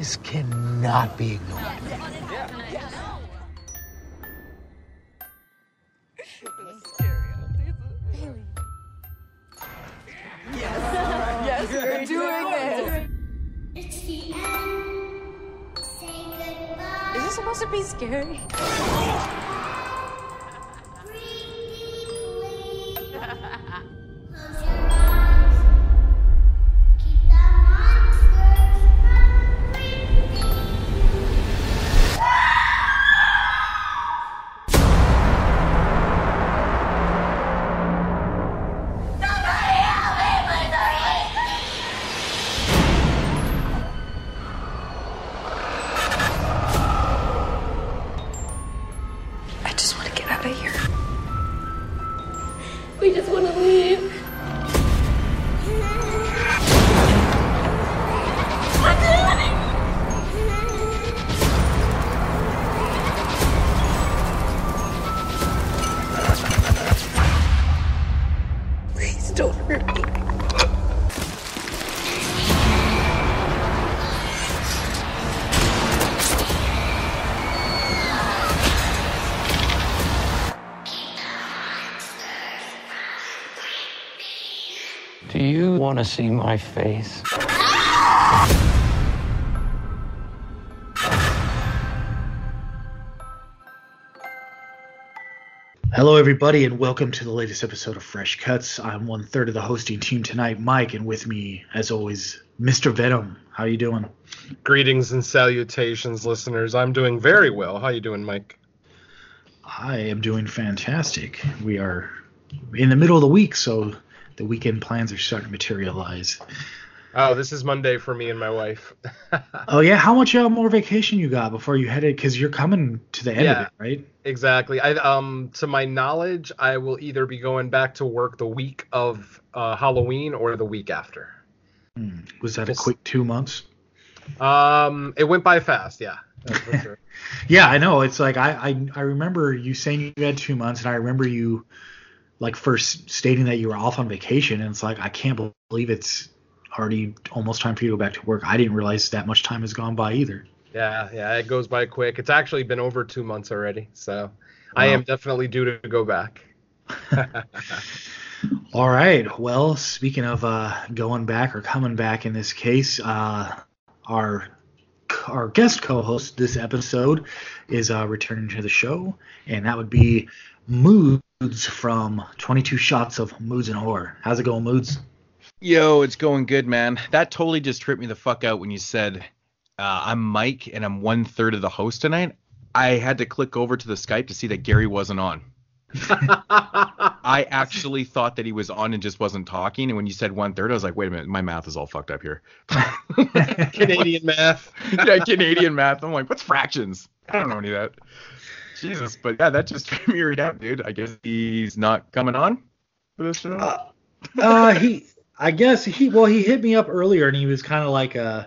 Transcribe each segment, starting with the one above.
This cannot be ignored. Yes, yes, we're doing this. It's the end. Say goodbye. Is this supposed to be scary? Want to see my face? Hello, everybody, and welcome to the latest episode of Fresh Cuts. I'm one third of the hosting team tonight, Mike, and with me, as always, Mr. Venom. How you doing? Greetings and salutations, listeners. I'm doing very well. How you doing, Mike? I am doing fantastic. We are in the middle of the week, so the weekend plans are starting to materialize. Oh, this is Monday for me and my wife. Oh yeah, how much uh, more vacation you got before you headed? Because you're coming to the end of it, right? exactly. I um to my knowledge, I will either be going back to work the week of uh, Halloween or the week after. Hmm. Was that a We'll quick two months? Um, it went by fast. Yeah, for sure. Yeah, I know. It's like I, I I remember you saying you had two months, and I remember you like first stating that you were off on vacation, and it's like I can't believe it's already almost time for you to go back to work. I didn't realize that much time has gone by either. Yeah, yeah, it goes by quick. It's actually been over two months already, so I am definitely due to go back. All right. Well, speaking of uh, going back or coming back in this case, uh, our our guest co-host this episode is uh, returning to the show, and that would be Moods from 22 Shots of Moods and Horror. How's it going, Moods? Yo, it's going good, man. That totally just tripped me the fuck out when you said uh, I'm Mike and I'm one third of the host tonight. I had to click over to the Skype to see that Gary wasn't on. I actually thought that he was on and just wasn't talking. And when you said one third, I was like, wait a minute, my math is all fucked up here. Canadian math. yeah, Canadian math. I'm like, what's fractions? I don't know any of that. Jesus, but yeah, that just tripped me right out, dude. I guess he's not coming on for this show. Uh, uh, he, I guess he, well, he hit me up earlier, and he was kind of like, uh,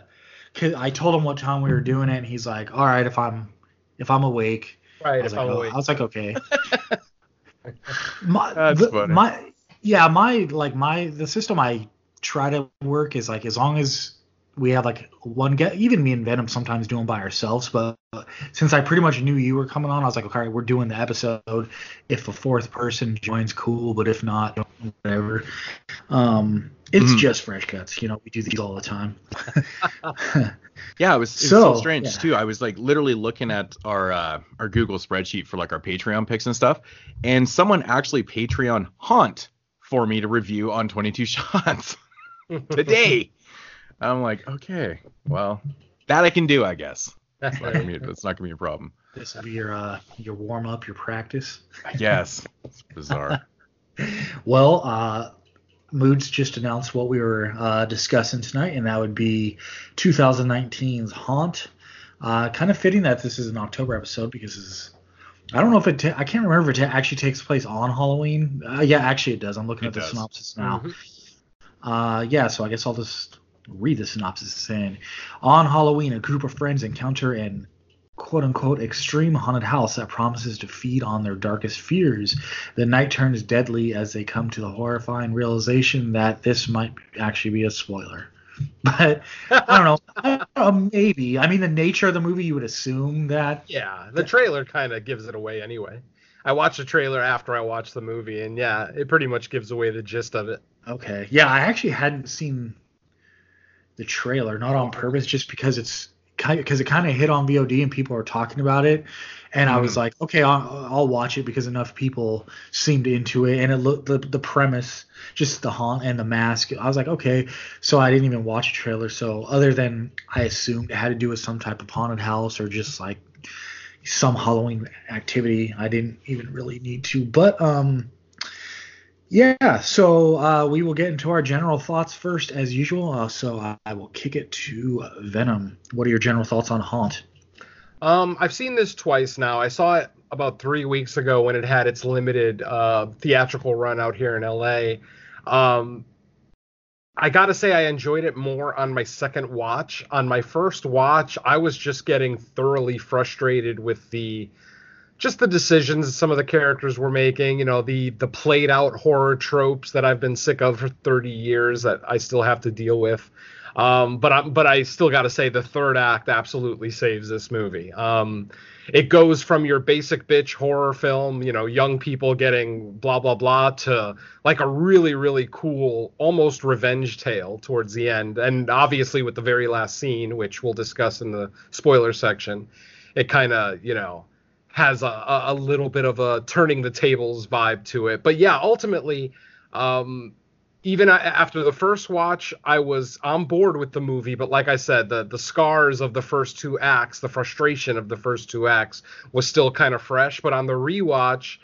'cause I told him what time we were doing it, and he's like, all right, if I'm, if I'm awake. I Right, was if like, I'm oh, awake. I was like, okay. my, That's the- funny. my, yeah, my like my the system I try to work is like as long as we have like one get even me and Venom sometimes do them by ourselves, but since I pretty much knew you were coming on, I was like, okay, all right, we're doing the episode. If a fourth person joins, cool, but if not, whatever. Um, it's Mhm. just fresh cuts, you know. We do these all the time. Yeah, it was, it was so, So, strange yeah. too. I was like literally looking at our uh, our Google spreadsheet for like our Patreon picks and stuff, and someone actually Patreon haunt for me to review on 22 shots today. I'm like, okay, well, that I can do, I guess. That's not gonna be, it's not gonna be a problem. this will be your uh, your warm up, your practice. yes, it's bizarre. Well, uh, Moods just announced what we were uh, discussing tonight, and that would be 2019's Haunt. Uh, kind of fitting that this is an October episode because this is, I don't know if it, ta- I can't remember if it ta- actually takes place on Halloween. Uh, yeah, actually it does. I'm looking It at the does. synopsis now. Mhm. Uh, yeah, so I guess I'll just read the synopsis saying On Halloween, a group of friends encounter an quote unquote extreme haunted house that promises to feed on their darkest fears. The night turns deadly as they come to the horrifying realization that this might actually be a spoiler. But I don't know. I don't know, maybe. I mean, the nature of the movie, you would assume that. Yeah, the trailer kind of gives it away anyway. I watched the trailer after I watched the movie, and yeah, it pretty much gives away the gist of it. Okay. Yeah, I actually hadn't seen the trailer, not on purpose, just because it's because it kind of hit on VOD and people are talking about it, and I was like, okay, I'll, I'll watch it because enough people seemed into it, and it looked the the premise, just the haunt and the mask. I was like, okay, so I didn't even watch a trailer. So other than I assumed it had to do with some type of haunted house or just like some Halloween activity, I didn't even really need to. But um. Yeah, so uh, we will get into our general thoughts first, as usual. Uh, so I, I will kick it to Venom. What are your general thoughts on Haunt? Um, I've seen this twice now. I saw it about three weeks ago when it had its limited uh, theatrical run out here in LA. Um, I gotta say, I enjoyed it more on my second watch. On my first watch, I was just getting thoroughly frustrated with the just the decisions some of the characters were making. You know, the the played out horror tropes that I've been sick of for 30 years that I still have to deal with. Um, but I, but I still got to say the third act absolutely saves this movie. Um, it goes from your basic bitch horror film, you know, young people getting blah blah blah, to like a really really cool, almost revenge tale towards the end, and obviously with the very last scene, which we'll discuss in the spoiler section, it kind of you know has a, a little bit of a turning the tables vibe to it. But yeah, ultimately. Um, even after the first watch, I was on board with the movie, but like I said, the the scars of the first two acts, the frustration of the first two acts, was still kind of fresh. But on the rewatch,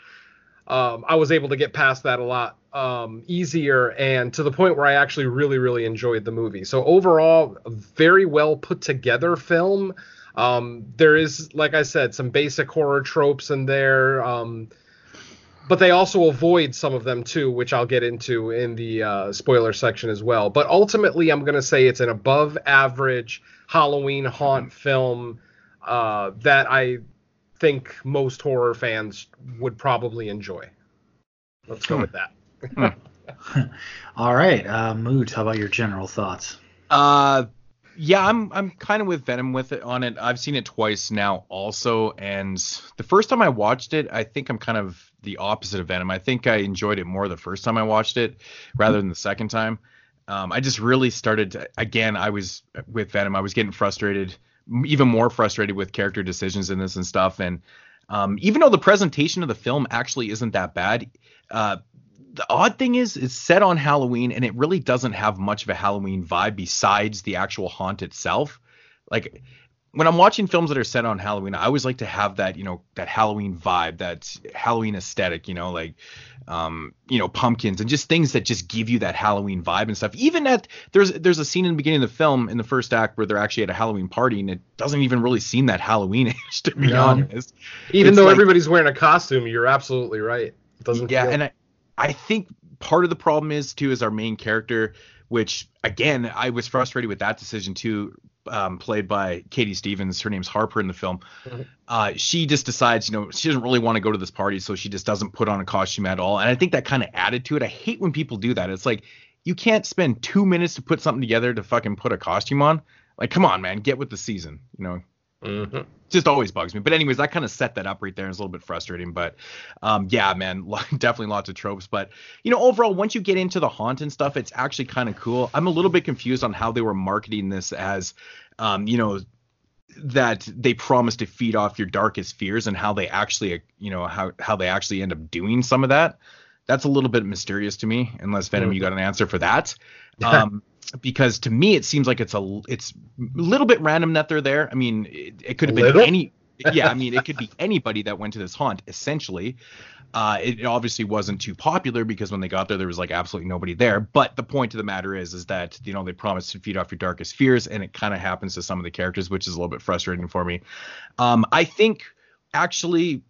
um, I was able to get past that a lot um, easier, and to the point where I actually really, really enjoyed the movie. So overall, very well put together film. Um, there is, like I said, some basic horror tropes in there. Um, but they also avoid some of them too, which I'll get into in the uh, spoiler section as well. But ultimately, I'm going to say it's an above average Halloween haunt film uh, that I think most horror fans would probably enjoy. Let's go with that. All right, uh, Moot, how about your general thoughts? Uh, yeah, I'm I'm kind of with Venom with it on it. I've seen it twice now also, and the first time I watched it, I think I'm kind of the opposite of Venom. I think I enjoyed it more the first time I watched it rather than the second time. Um, I just really started to, again. I was with Venom. I was getting frustrated, even more frustrated with character decisions in this and stuff. And um, even though the presentation of the film actually isn't that bad, uh, the odd thing is it's set on Halloween and it really doesn't have much of a Halloween vibe besides the actual haunt itself. Like when I'm watching films that are set on Halloween, I always like to have that, you know, that Halloween vibe, that Halloween aesthetic, you know, like um, you know, pumpkins and just things that just give you that Halloween vibe and stuff. Even at there's there's a scene in the beginning of the film in the first act where they're actually at a Halloween party and it doesn't even really seem that Halloweenish to be honest. Even It's though like- everybody's wearing a costume, you're absolutely right. It doesn't. yeah feel- and I, I think part of the problem is too is our main character which again i was frustrated with that decision too um, played by katie stevens. Her name's harper in the film. Mhm. uh, she just decides you know she doesn't really want to go to this party so she just doesn't put on a costume at all. And i think that kind of added to it. I hate when people do that. It's like you can't spend two minutes to put something together to fucking put a costume on. Like come on man get with the season you know Mhm. just always bugs me. But anyways, that kind of set that up right there. It's a little bit frustrating, but um, yeah, man, definitely lots of tropes. But you know, overall, once you get into the haunt and stuff, it's actually kind of cool. I'm a little bit confused on how they were marketing this as, um, you know, that they promise to feed off your darkest fears and how they actually, you know, how how they actually end up doing some of that. That's a little bit mysterious to me. Unless Venom, you got an answer for that. Um, because to me, it seems like it's a it's a little bit random that they're there. I mean, it, it could have been Little? any. yeah, I mean, it could be anybody that went to this haunt. Essentially, uh, it obviously wasn't too popular because when they got there, there was like absolutely nobody there. But the point of the matter is, is that you know they promised to feed off your darkest fears, and it kind of happens to some of the characters, which is a little bit frustrating for me. Um, I think actually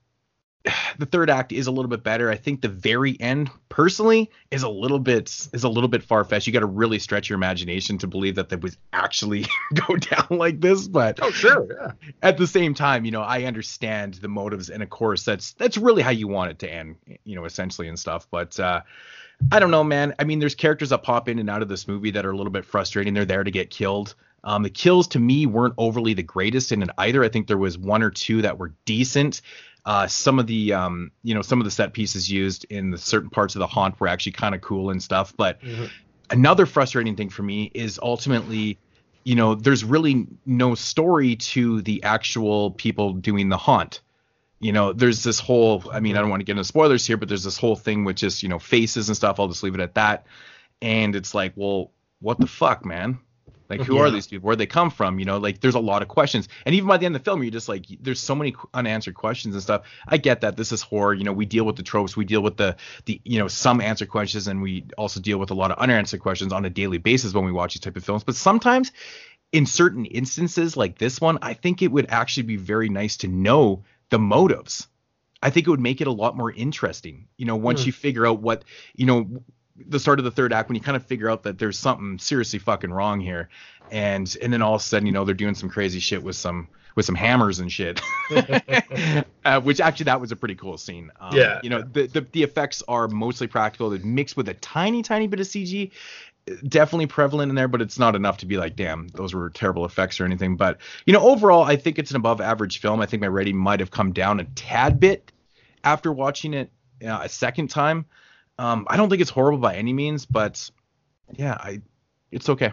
the third act is a little bit better. I think the very end, personally, is a little bit is a little bit far fetched. You got to really stretch your imagination to believe that that was actually go down like this. But Oh, sure. Yeah. at the same time, you know, I understand the motives, and of course, that's that's really how you want it to end, you know, essentially and stuff. But uh, I don't know, man. I mean, there's characters that pop in and out of this movie that are a little bit frustrating. They're there to get killed. Um, the kills to me weren't overly the greatest in it either. I think there was one or two that were decent. Uh, some of the um, you know, some of the set pieces used in the certain parts of the haunt were actually kind of cool and stuff. But another frustrating thing for me is ultimately you know there's really no story to the actual people doing the haunt. You know there's this whole i mean i don't want to get into spoilers here but there's this whole thing with just you know faces and stuff i'll just leave it at that. And it's like well what the fuck man like who are these people? Where'd they come from? You know like there's a lot of questions. And even by the end of the film you're just like there's so many unanswered questions and stuff. I get that. This is horror. You know we deal with the tropes. We deal with the the you know some answered questions and we also deal with a lot of unanswered questions on a daily basis when we watch these type of films. But sometimes in certain instances like this one i think it would actually be very nice to know the motives. I think it would make it a lot more interesting. You know once hmm. you figure out what you know the start of the third act when you kind of figure out that there's something seriously fucking wrong here. And and then all of a sudden you know they're doing some crazy shit with some with some hammers and shit. Uh, which actually that was a pretty cool scene. Um, Yeah. you know the, the the effects are mostly practical. They're mixed with a tiny tiny bit of cg definitely prevalent in there but it's not enough to be like damn those were terrible effects or anything. But you know overall i think it's an above average film. I think my rating might have come down a tad bit after watching it uh, a second time um, i don't think it's horrible by any means but yeah i it's okay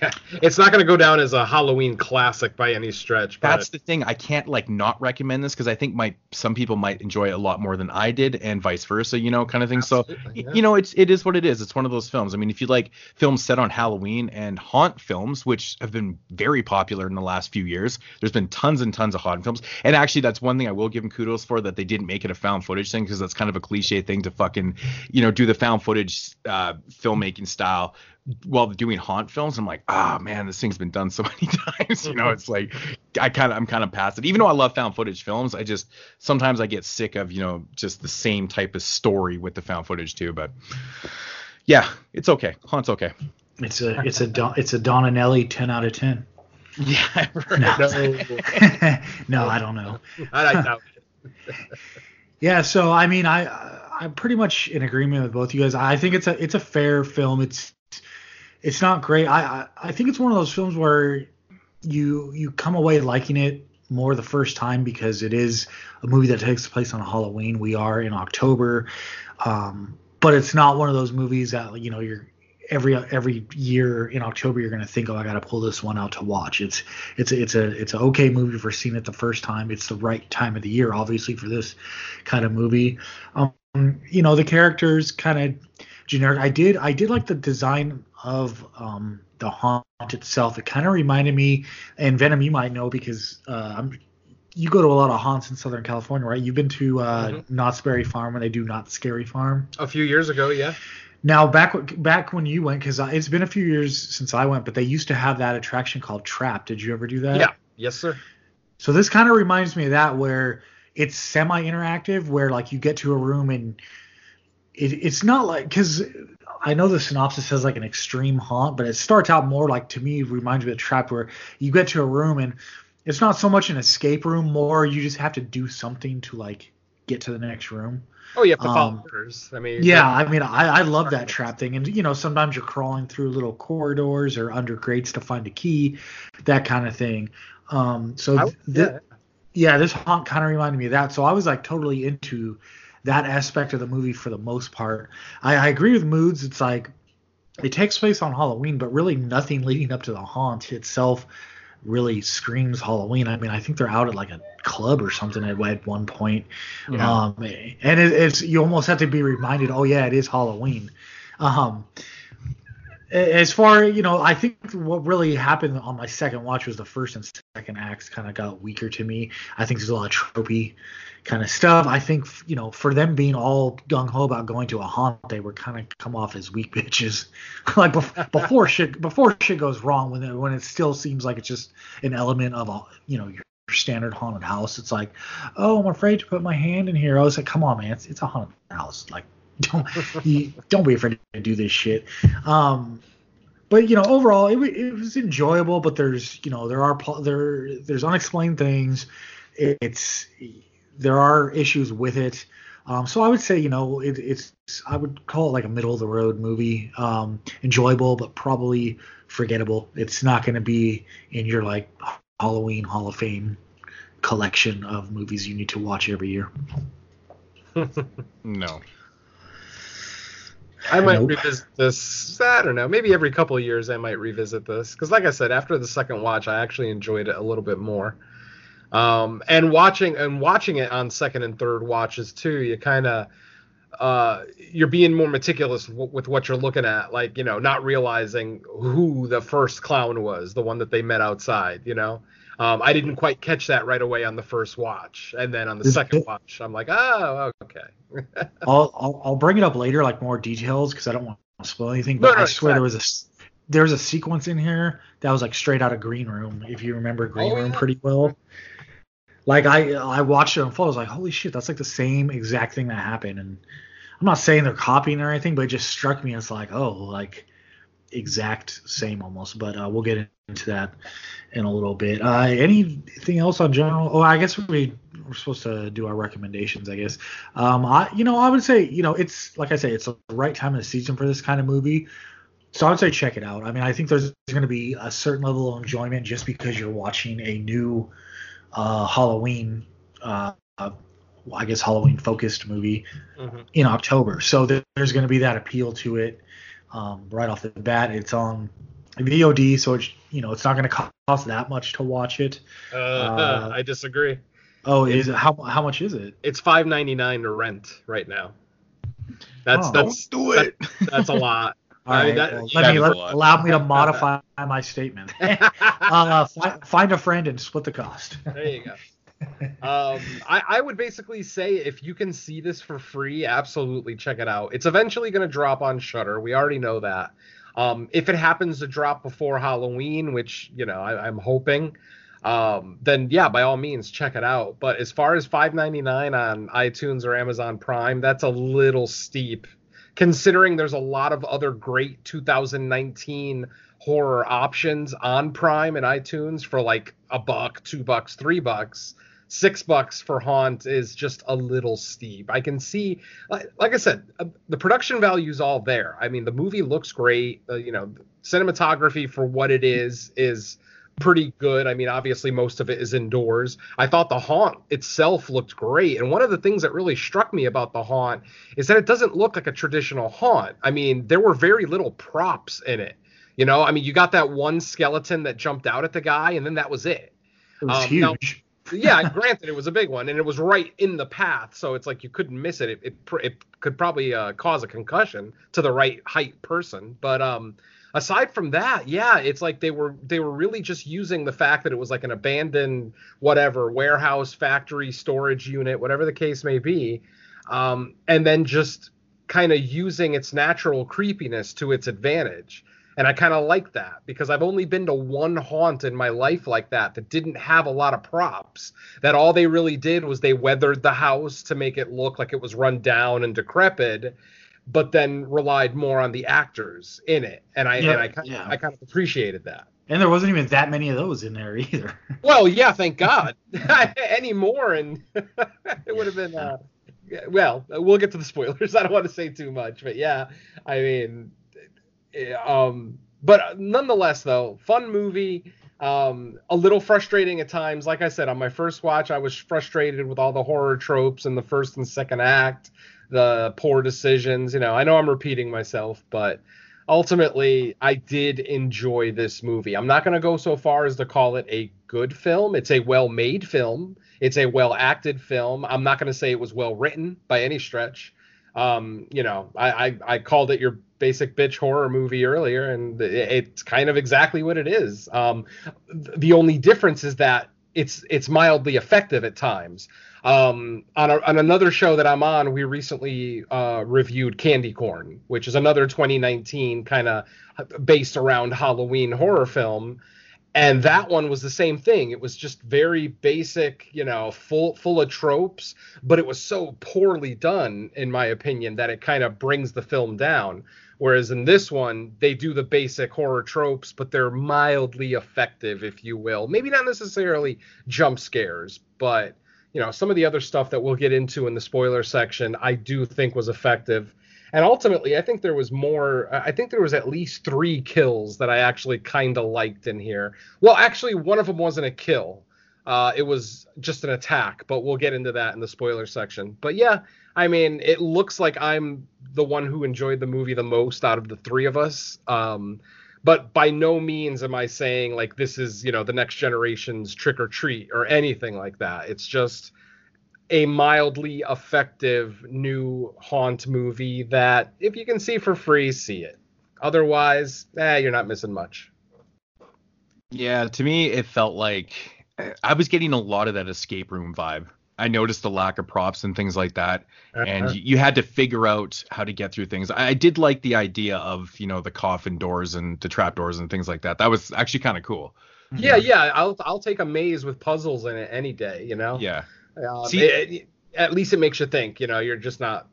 Yeah. It's not going to go down as a Halloween classic by any stretch. But that's the thing i can't like not recommend this because i think my some people might enjoy it a lot more than i did and vice versa you know kind of thing so Absolutely, y- yeah. you know it's it is what it is it's one of those films i mean if you like films set on halloween and haunt films which have been very popular in the last few years there's been tons and tons of haunt films and actually that's one thing i will give them kudos for that they didn't make it a found footage thing because that's kind of a cliche thing to fucking you know do the found footage uh filmmaking style while doing haunt films i'm like ah man this thing's been done so many times you know it's like i kind of i'm kind of past it even though i love found footage films i just sometimes i get sick of you know just the same type of story with the found footage too but yeah it's okay haunt's okay It's a it's a Don, it's a Don and Ellie ten out of ten. yeah No. No, no, I don't know. I, I doubt it. Yeah, so I mean, I I'm pretty much in agreement with both you guys. I think it's a it's a fair film. It's it's not great. I I, I think it's one of those films where you you come away liking it more the first time because it is a movie that takes place on Halloween. We are in October, um, but it's not one of those movies that you know you're every every year in October you're gonna think, oh, I gotta pull this one out to watch. It's it's it's a it's an okay movie for seeing it the first time. It's the right time of the year, obviously, for this kind of movie. Um, you know, the characters kind of generic. I did I did like the design of um the haunt itself. It kind of reminded me, and Venom, you might know because uh, I'm. You go to a lot of haunts in Southern California, right? You've been to uh, Knott's Berry Farm when they do Knott's Scary Farm. A few years ago, yeah. Now, back back when you went, because it's been a few years since I went, but they used to have that attraction called Trap. Did you ever do that? Yeah. Yes, sir. So this kind of reminds me of that, where it's semi-interactive, where like you get to a room and it, it's not like because I know the synopsis says like an extreme haunt, but it starts out more like to me reminds me of a Trap, where you get to a room and it's not so much an escape room, more you just have to do something to like get to the next room. Oh, you have to follow Um, orders. I mean, Yeah, I mean, I, I love that trap thing, and you know, sometimes you're crawling through little corridors or under grates to find a key, that kind of thing. Um, so I- th- yeah. yeah, this haunt kind of reminded me of that. So I was like totally into that aspect of the movie for the most part. I, I agree with moods. It's like it takes place on Halloween, but really nothing leading up to the haunt itself really screams Halloween. I mean, I think they're out at like a club or something at, at one point. Um, and it, it's you almost have to be reminded, oh yeah, it is Halloween. Um, as far you know, I think what really happened on my second watch was the first and second acts kind of got weaker to me. I think there's a lot of tropey kind of stuff. I think you know, for them being all gung ho about going to a haunt, they were kind of come off as weak bitches. like bef- before shit before shit goes wrong when it, when it still seems like it's just an element of a you know your standard haunted house. It's like, oh, I'm afraid to put my hand in here. I was like, come on, man, it's, it's a haunted house. Like, don't don't be afraid to do this shit. Um, but you know, overall, it, it was enjoyable. But there's you know there are there there's unexplained things. It, it's there are issues with it. Um, so I would say you know it, it's I would call it like a middle of the road movie. Um, enjoyable, but probably forgettable. It's not going to be in your like Halloween Hall of Fame collection of movies you need to watch every year. No. I might Nope. revisit this. I don't know. Maybe every couple of years I might revisit this because, like I said, after the second watch, I actually enjoyed it a little bit more. Um, and watching and watching it on second and third watches too, you kind of uh, you're being more meticulous w- with what you're looking at, like you know, not realizing who the first clown was, the one that they met outside. You know, um, I didn't quite catch that right away on the first watch, and then on the second watch, I'm like, oh, okay. I'll, I'll I'll bring it up later, like more details, because I don't want to spoil anything. But no, I swear there was a there was a sequence in here that was like straight out of Green Room, if you remember Green Oh, Room yeah. pretty well. Like I I watched it unfold, I was like, holy shit, that's like the same exact thing that happened. And I'm not saying they're copying or anything, but it just struck me as like, oh, like exact same almost. But uh, we'll get into that in a little bit. Uh, anything else on general? Oh, I guess we we're supposed to do our recommendations. I guess. Um, I you know I would say you know it's like I say it's the right time of the season for this kind of movie. So I would say check it out. I mean, I think there's going to be a certain level of enjoyment just because you're watching a new uh, Halloween, uh, I guess Halloween focused movie Mhm. in October. So there's going to be that appeal to it um, right off the bat. It's on VOD, so it's you know it's not going to cost that much to watch it. Uh, Uh, I disagree. Oh, is it how how much is it? It's five ninety nine to rent right now. That's Oh. that's do that- that's a lot. All I mean, right, that- well, that let me let, allow me to modify my statement. uh, fi- find a friend and split the cost. there you go. Um, I, I would basically say if you can see this for free, absolutely check it out. It's eventually going to drop on Shudder. We already know that. Um, if it happens to drop before Halloween, which you know I, I'm hoping, um, then yeah, by all means check it out. But as far as 5.99 on iTunes or Amazon Prime, that's a little steep, considering there's a lot of other great 2019 horror options on Prime and iTunes for like a buck, two bucks, three bucks. Six bucks for Haunt is just a little steep. I can see, like, like I said, uh, the production value is all there. I mean, the movie looks great. Uh, you know, cinematography for what it is is pretty good. I mean, obviously most of it is indoors. I thought the haunt itself looked great. And one of the things that really struck me about the haunt is that it doesn't look like a traditional haunt. I mean, there were very little props in it. You know, I mean, you got that one skeleton that jumped out at the guy, and then that was it. It was Um, now- huge. Yeah, granted, it was a big one, and it was right in the path, so it's like you couldn't miss it. It it, it could probably uh, cause a concussion to the right height person, but um, aside from that, yeah, it's like they were they were really just using the fact that it was like an abandoned whatever warehouse, factory, storage unit, whatever the case may be, um, and then just kind of using its natural creepiness to its advantage. And I kind of like that because I've only been to one haunt in my life like that that didn't have a lot of props. That all they really did was they weathered the house to make it look like it was run down and decrepit, but then relied more on the actors in it. And I Yeah, and I, ki- yeah. I kind of appreciated that. And there wasn't even that many of those in there either. Well, yeah, thank God. Any more, and it would have been. Uh, well, we'll get to the spoilers. I don't want to say too much, but yeah, I mean, um, but nonetheless, though, fun movie. Um, a little frustrating at times. Like I said, on my first watch, I was frustrated with all the horror tropes in the first and second act, the poor decisions. You know, I know I'm repeating myself, but ultimately I did enjoy this movie. I'm not going to go so far as to call it a good film. It's a well-made film. It's a well-acted film. I'm not going to say it was well written by any stretch. Um, you know, I, I I called it your basic bitch horror movie earlier, and it's kind of exactly what it is. Um, the only difference is that it's it's mildly effective at times. Um, on, a, on another show that I'm on, we recently uh, reviewed Candy Corn, which is another 2019 kind of based around Halloween horror film. And that one was the same thing. It was just very basic you know full full of tropes but it was so poorly done in my opinion that it kind of brings the film down. Whereas in this one they do the basic horror tropes but they're mildly effective if you will. Maybe not necessarily jump scares but you know some of the other stuff that we'll get into in the spoiler section i do think was effective and ultimately i think there was more i think there was at least three kills that i actually kind of liked in here. Well actually one of them wasn't a kill. Uh, it was just an attack but we'll get into that in the spoiler section. But yeah i mean it looks like i'm the one who enjoyed the movie the most out of the three of us. Um, but by no means am i saying like this is you know the next generation's trick or treat or anything like that. It's just a mildly effective new haunt movie that if you can see for free see it otherwise eh, you're not missing much Yeah, to me it felt like I was getting a lot of that escape room vibe. I noticed the lack of props and things like that, and Uh-huh. you, you had to figure out how to get through things. I, I did like the idea of you know the coffin doors and the trap doors and things like that. That was actually kind of cool. yeah yeah i'll i'll take a maze with puzzles in it any day you know Yeah. Um, See- it- it- at least it makes you think you know you're just not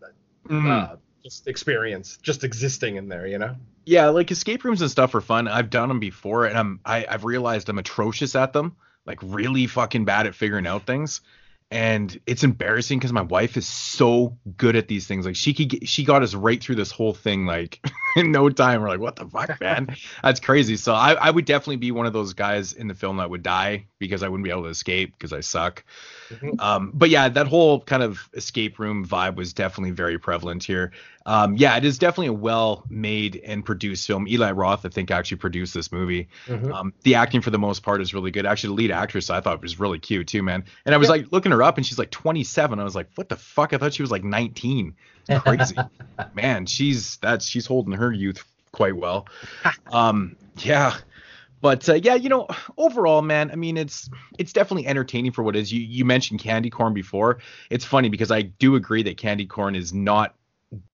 Mhm. uh, just experience just existing in there you know Yeah, like escape rooms and stuff are fun. I've done them before, and I'm I, I've realized I'm atrocious at them, like really fucking bad at figuring out things. And it's embarrassing because my wife is so good at these things. Like she could get, she got us right through this whole thing like in no time. We're like, what the fuck, man? That's crazy. So I, I would definitely be one of those guys in the film that would die because I wouldn't be able to escape because I suck. Mhm. Um, but yeah, that whole kind of escape room vibe was definitely very prevalent here. Um, yeah, it is definitely a well made and produced film. Eli Roth, I think, actually produced this movie. Mhm. Um, the acting for the most part is really good. Actually, the lead actress I thought was really cute too, man. And I was Yeah. like looking her up, and she's like 27. I was like, what the fuck? I thought she was like 19. Crazy, man. She's that's she's holding her youth quite well. Um, yeah. But uh, yeah, you know, overall, man, I mean, it's it's definitely entertaining for what it is. You you mentioned Candy Corn before. It's funny because I do agree that Candy Corn is not.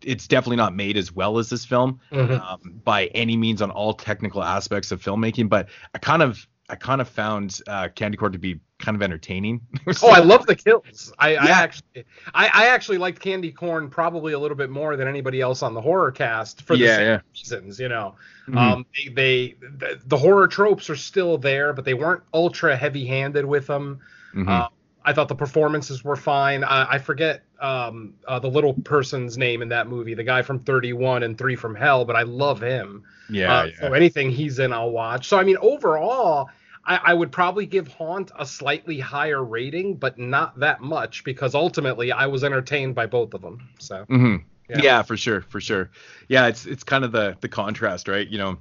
It's definitely not made as well as this film Mhm. um, by any means on all technical aspects of filmmaking. But I kind of I kind of found uh, Candy Corn to be kind of entertaining. Oh, I love the kills. I, I actually, I, I actually liked Candy Corn probably a little bit more than anybody else on the horror cast for the Yeah, same yeah. reasons. You know, Mhm. um, they, they the, the horror tropes are still there, but they weren't ultra heavy-handed with them. Mhm. Uh, I thought the performances were fine. I, I forget um, uh, the little person's name in that movie, the guy from 31 and Three from Hell, but I love him. yeah, Uh, yeah. So anything he's in, I'll watch. So I mean, overall, I, I would probably give Haunt a slightly higher rating, but not that much because ultimately I was entertained by both of them. So hmm Yeah. Yeah. for sure, for sure. Yeah, it's it's kind of the the contrast, right? You know,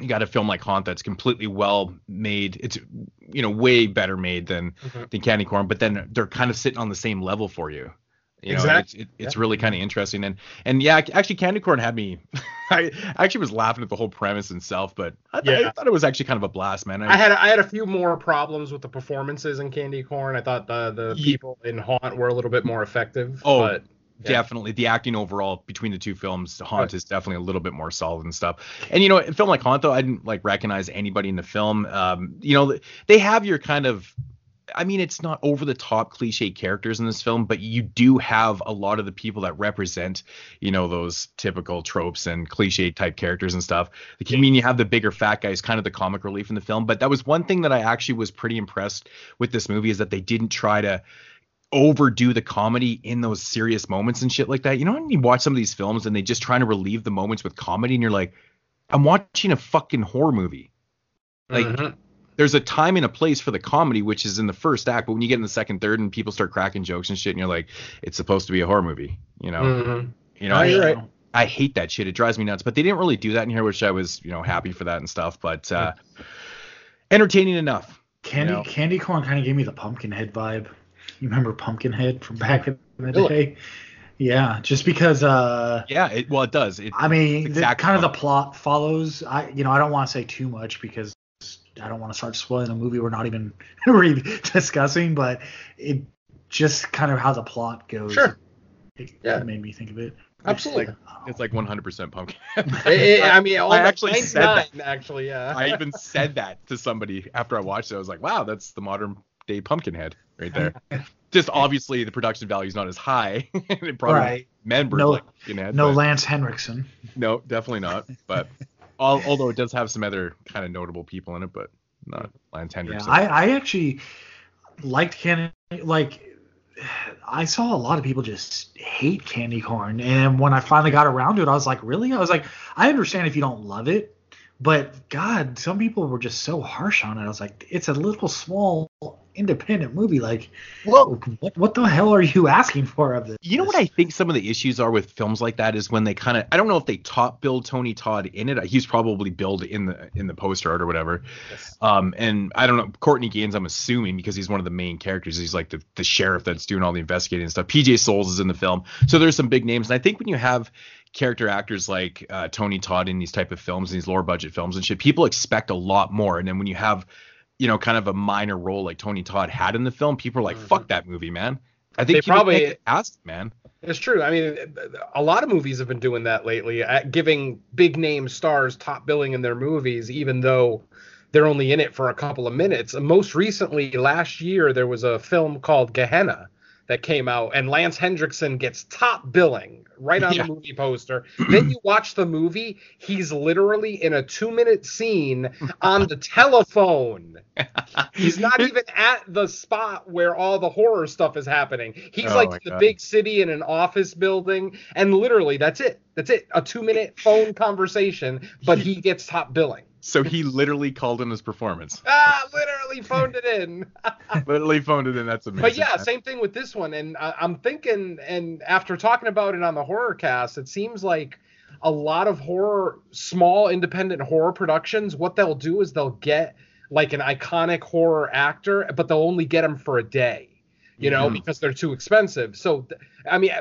you got a film like Haunt that's completely well made. It's you know way better made than Mhm. than Candy Corn, but then they're kind of sitting on the same level for you. You know, Exactly. it's it, it's really kind of interesting and and yeah, actually Candy Corn had me. I actually was laughing at the whole premise itself, but I, th- I thought it was actually kind of a blast, man. I had I had a few more problems with the performances in Candy Corn. I thought the the Ye- people in Haunt were a little bit more effective. Oh, but yeah. Definitely the acting overall between the two films haunt is definitely a little bit more solid and stuff. And you know a film like haunt though i didn't like recognize anybody in the film. Um you know they have your kind of I mean, it's not over the top cliche characters in this film, but you do have a lot of the people that represent, you know, those typical tropes and cliche type characters and stuff. Like, I mean, you have the bigger fat guys, kind of the comic relief in the film. But that was one thing that I actually was pretty impressed with this movie is that they didn't try to overdo the comedy in those serious moments and shit like that. You know, when you watch some of these films and they just trying to relieve the moments with comedy, and you're like, I'm watching a fucking horror movie. Like, Mhm. there's a time and a place for the comedy, which is in the first act. But when you get in the second, third, and people start cracking jokes and shit, and you're like, it's supposed to be a horror movie. You know, Mhm. you know, No, I, you're right. I hate that shit. It drives me nuts. But they didn't really do that in here, which I was, you know, happy for that and stuff. But uh, entertaining enough. Candy You know? Candy Corn kind of gave me the Pumpkinhead vibe. You remember Pumpkinhead from back in the Really? day? Yeah, just because uh Yeah, it, well, it does. It, I mean, the, exactly kind of the plot follows. I, you know, I don't want to say too much because I don't want to start spoiling a movie we're not even really discussing. But it just kind of how the plot goes. Sure. It, Yeah. it made me think of it. Absolutely. Like, it's like 100% pumpkin. I, I mean, I actually said that. Actually, yeah. I even said that to somebody after I watched it. I was like, wow, that's the modern day Pumpkinhead right there. Just obviously the production value is not as high. it probably Right. men were No- like. No Lance Henriksen. no, definitely not. But al- although it does have some other kind of notable people in it, but not Lance Yeah, Henriksen. I, I actually liked Candy. Like, I saw a lot of people just hate candy corn, and when I finally got around to it, I was like, really? I was like, I understand if you don't love it, but God, some people were just so harsh on it. I was like, it's a little small independent movie. Like, Well- what what the hell are you asking for of this? You know what I think some of the issues are with films like that is when they kind of I don't know if they top build Tony Todd in it. He's probably billed in the in the poster art or whatever. Um, and I don't know Courtney Gains. I'm assuming because he's one of the main characters. He's like the, the sheriff that's doing all the investigating and stuff. PJ Soles is in the film, so there's some big names. And I think when you have character actors like uh, Tony Todd in these type of films, these lower budget films and shit, people expect a lot more. And then when you have you know, kind of a minor role like Tony Todd had in the film, people are like, mm-hmm. "Fuck that movie, man." I think They probably- can't get past it, man. It's true. I mean, a lot of movies have been doing that lately, at giving big name stars top billing in their movies, even though they're only in it for a couple of minutes. Most recently, last year, there was a film called Gehenna that came out, and Lance Henriksen gets top billing right on Yeah. the movie poster. then you watch the movie, he's literally in a two minute scene on the telephone. He's not even at the spot where all the horror stuff is happening. He's Oh like the God. big city in an office building, and literally that's it. That's it. A two minute phone conversation, but he gets top billing. So he literally called in his performance. Ah, literally phoned it in. literally phoned it in. That's amazing. But yeah, same thing with this one. And I, I'm thinking, and after talking about it on the horror cast, it seems like a lot of horror, small independent horror productions, what they'll do is they'll get like an iconic horror actor, but they'll only get him for a day, you know, Mhm. because they're too expensive. So, I mean,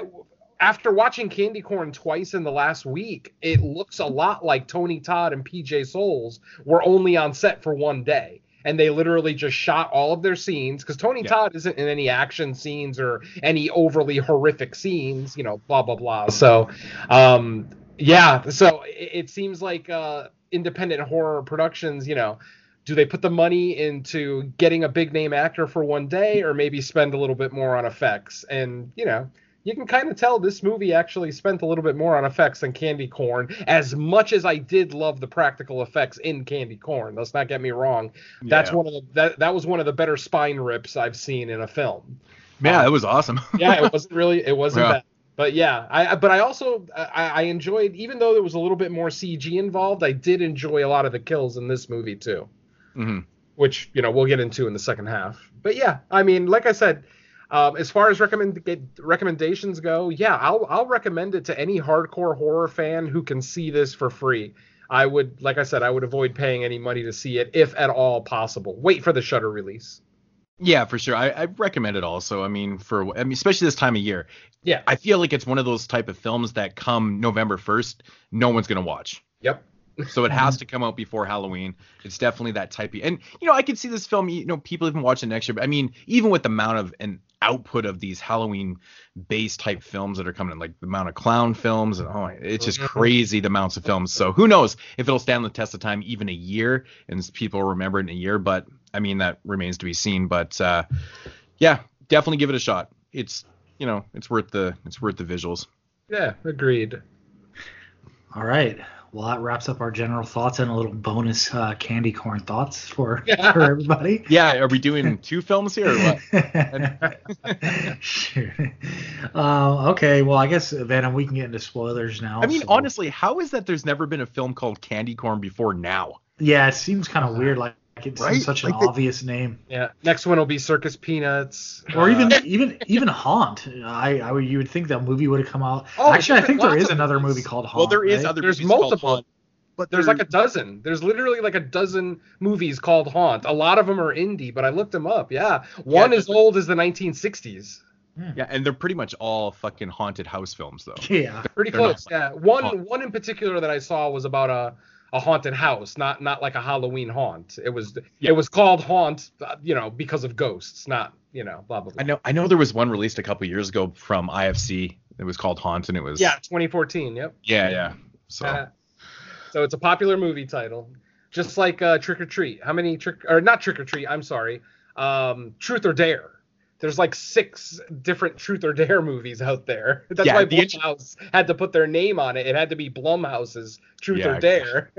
after watching Candy Corn twice in the last week, it looks a lot like Tony Todd and PJ Soles were only on set for one day. And they literally just shot all of their scenes because Tony Yeah. Todd isn't in any action scenes or any overly horrific scenes, you know, blah blah blah. So, um, yeah, so it, it seems like uh, independent horror productions, you know, do they put the money into getting a big name actor for one day or maybe spend a little bit more on effects? And, you know, you can kind of tell this movie actually spent a little bit more on effects than Candy Corn, as much as I did love the practical effects in Candy Corn. Let's not get me wrong. That's Yeah. one of the that, that was one of the better spine rips I've seen in a film. yeah, that was awesome. Yeah, it wasn't really it wasn't Yeah. bad. But yeah, I I- but I also I, I enjoyed even though there was a little bit more CG involved, I did enjoy a lot of the kills in this movie too Mhm. which you know we'll get into in the second half. But yeah, I mean, like I said, um, as far as recommend recommendations go, yeah, I'll I'll recommend it to any hardcore horror fan who can see this for free. I would, like I said, I would avoid paying any money to see it if at all possible. Wait for the Shudder release. Yeah, for sure. I, I recommend it also. I mean, for I mean, especially this time of year. Yeah. I feel like it's one of those type of films that come November first, no one's gonna watch. Yep. So it has to come out before Halloween. It's definitely that type of, and you know, I could see this film. You know, people even watch it next year. But I mean, even with the amount of an output of these Halloween-based type films that are coming in, like the amount of clown films, and oh, it's just Mhm. crazy the amounts of films. So who knows if it'll stand the test of time even a year, and people remember it in a year. But I mean, that remains to be seen. But uh, yeah, definitely give it a shot. It's you know, it's worth the it's worth the visuals. Yeah, agreed. All right. Well, that wraps up our general thoughts and a little bonus uh, candy corn thoughts for, for everybody. Yeah, are we doing two films here or what? sure. Uh, okay. Well, I guess Venom. We can get into spoilers now. I mean, so- honestly, how is that there's never been a film called Candy Corn before now? Yeah, it seems kind of weird. Like it's Right? such an Like the- obvious name. Yeah. Next one will be Circus Peanuts. Or Uh, even even even Haunt. I, I would you would think that movie would have come out. Oh, Actually, I think there lots is of another movies. movie called Haunt. Well, there is right? other There's movies called multiple. Haunt, but There's like a dozen. There's literally like a dozen movies called Haunt. A lot of them are indie, but I looked them up. Yeah, one Yeah, as old as the 1960s. yeah, and they're pretty much all fucking haunted house films though. Yeah. Pretty They're not close. Yeah, one haunt. one in particular that I saw was about a a haunted house, not not like a Halloween haunt. It was Yeah. it was called Haunt, uh, you know, because of ghosts, not you know, blah blah blah. I know I know there was one released a couple years ago from IFC It was called Haunt, and it was Yeah, 2014. Yep. yeah, yeah. So Uh, so it's a popular movie title, just like uh, Trick or Treat. How many trick or not Trick or Treat? I'm sorry. Um, Truth or Dare. There's like six different Truth or Dare movies out there. That's Yeah, why the int- Blumhouse had to put their name on it. It had to be Blumhouse's Truth Yeah. or Dare.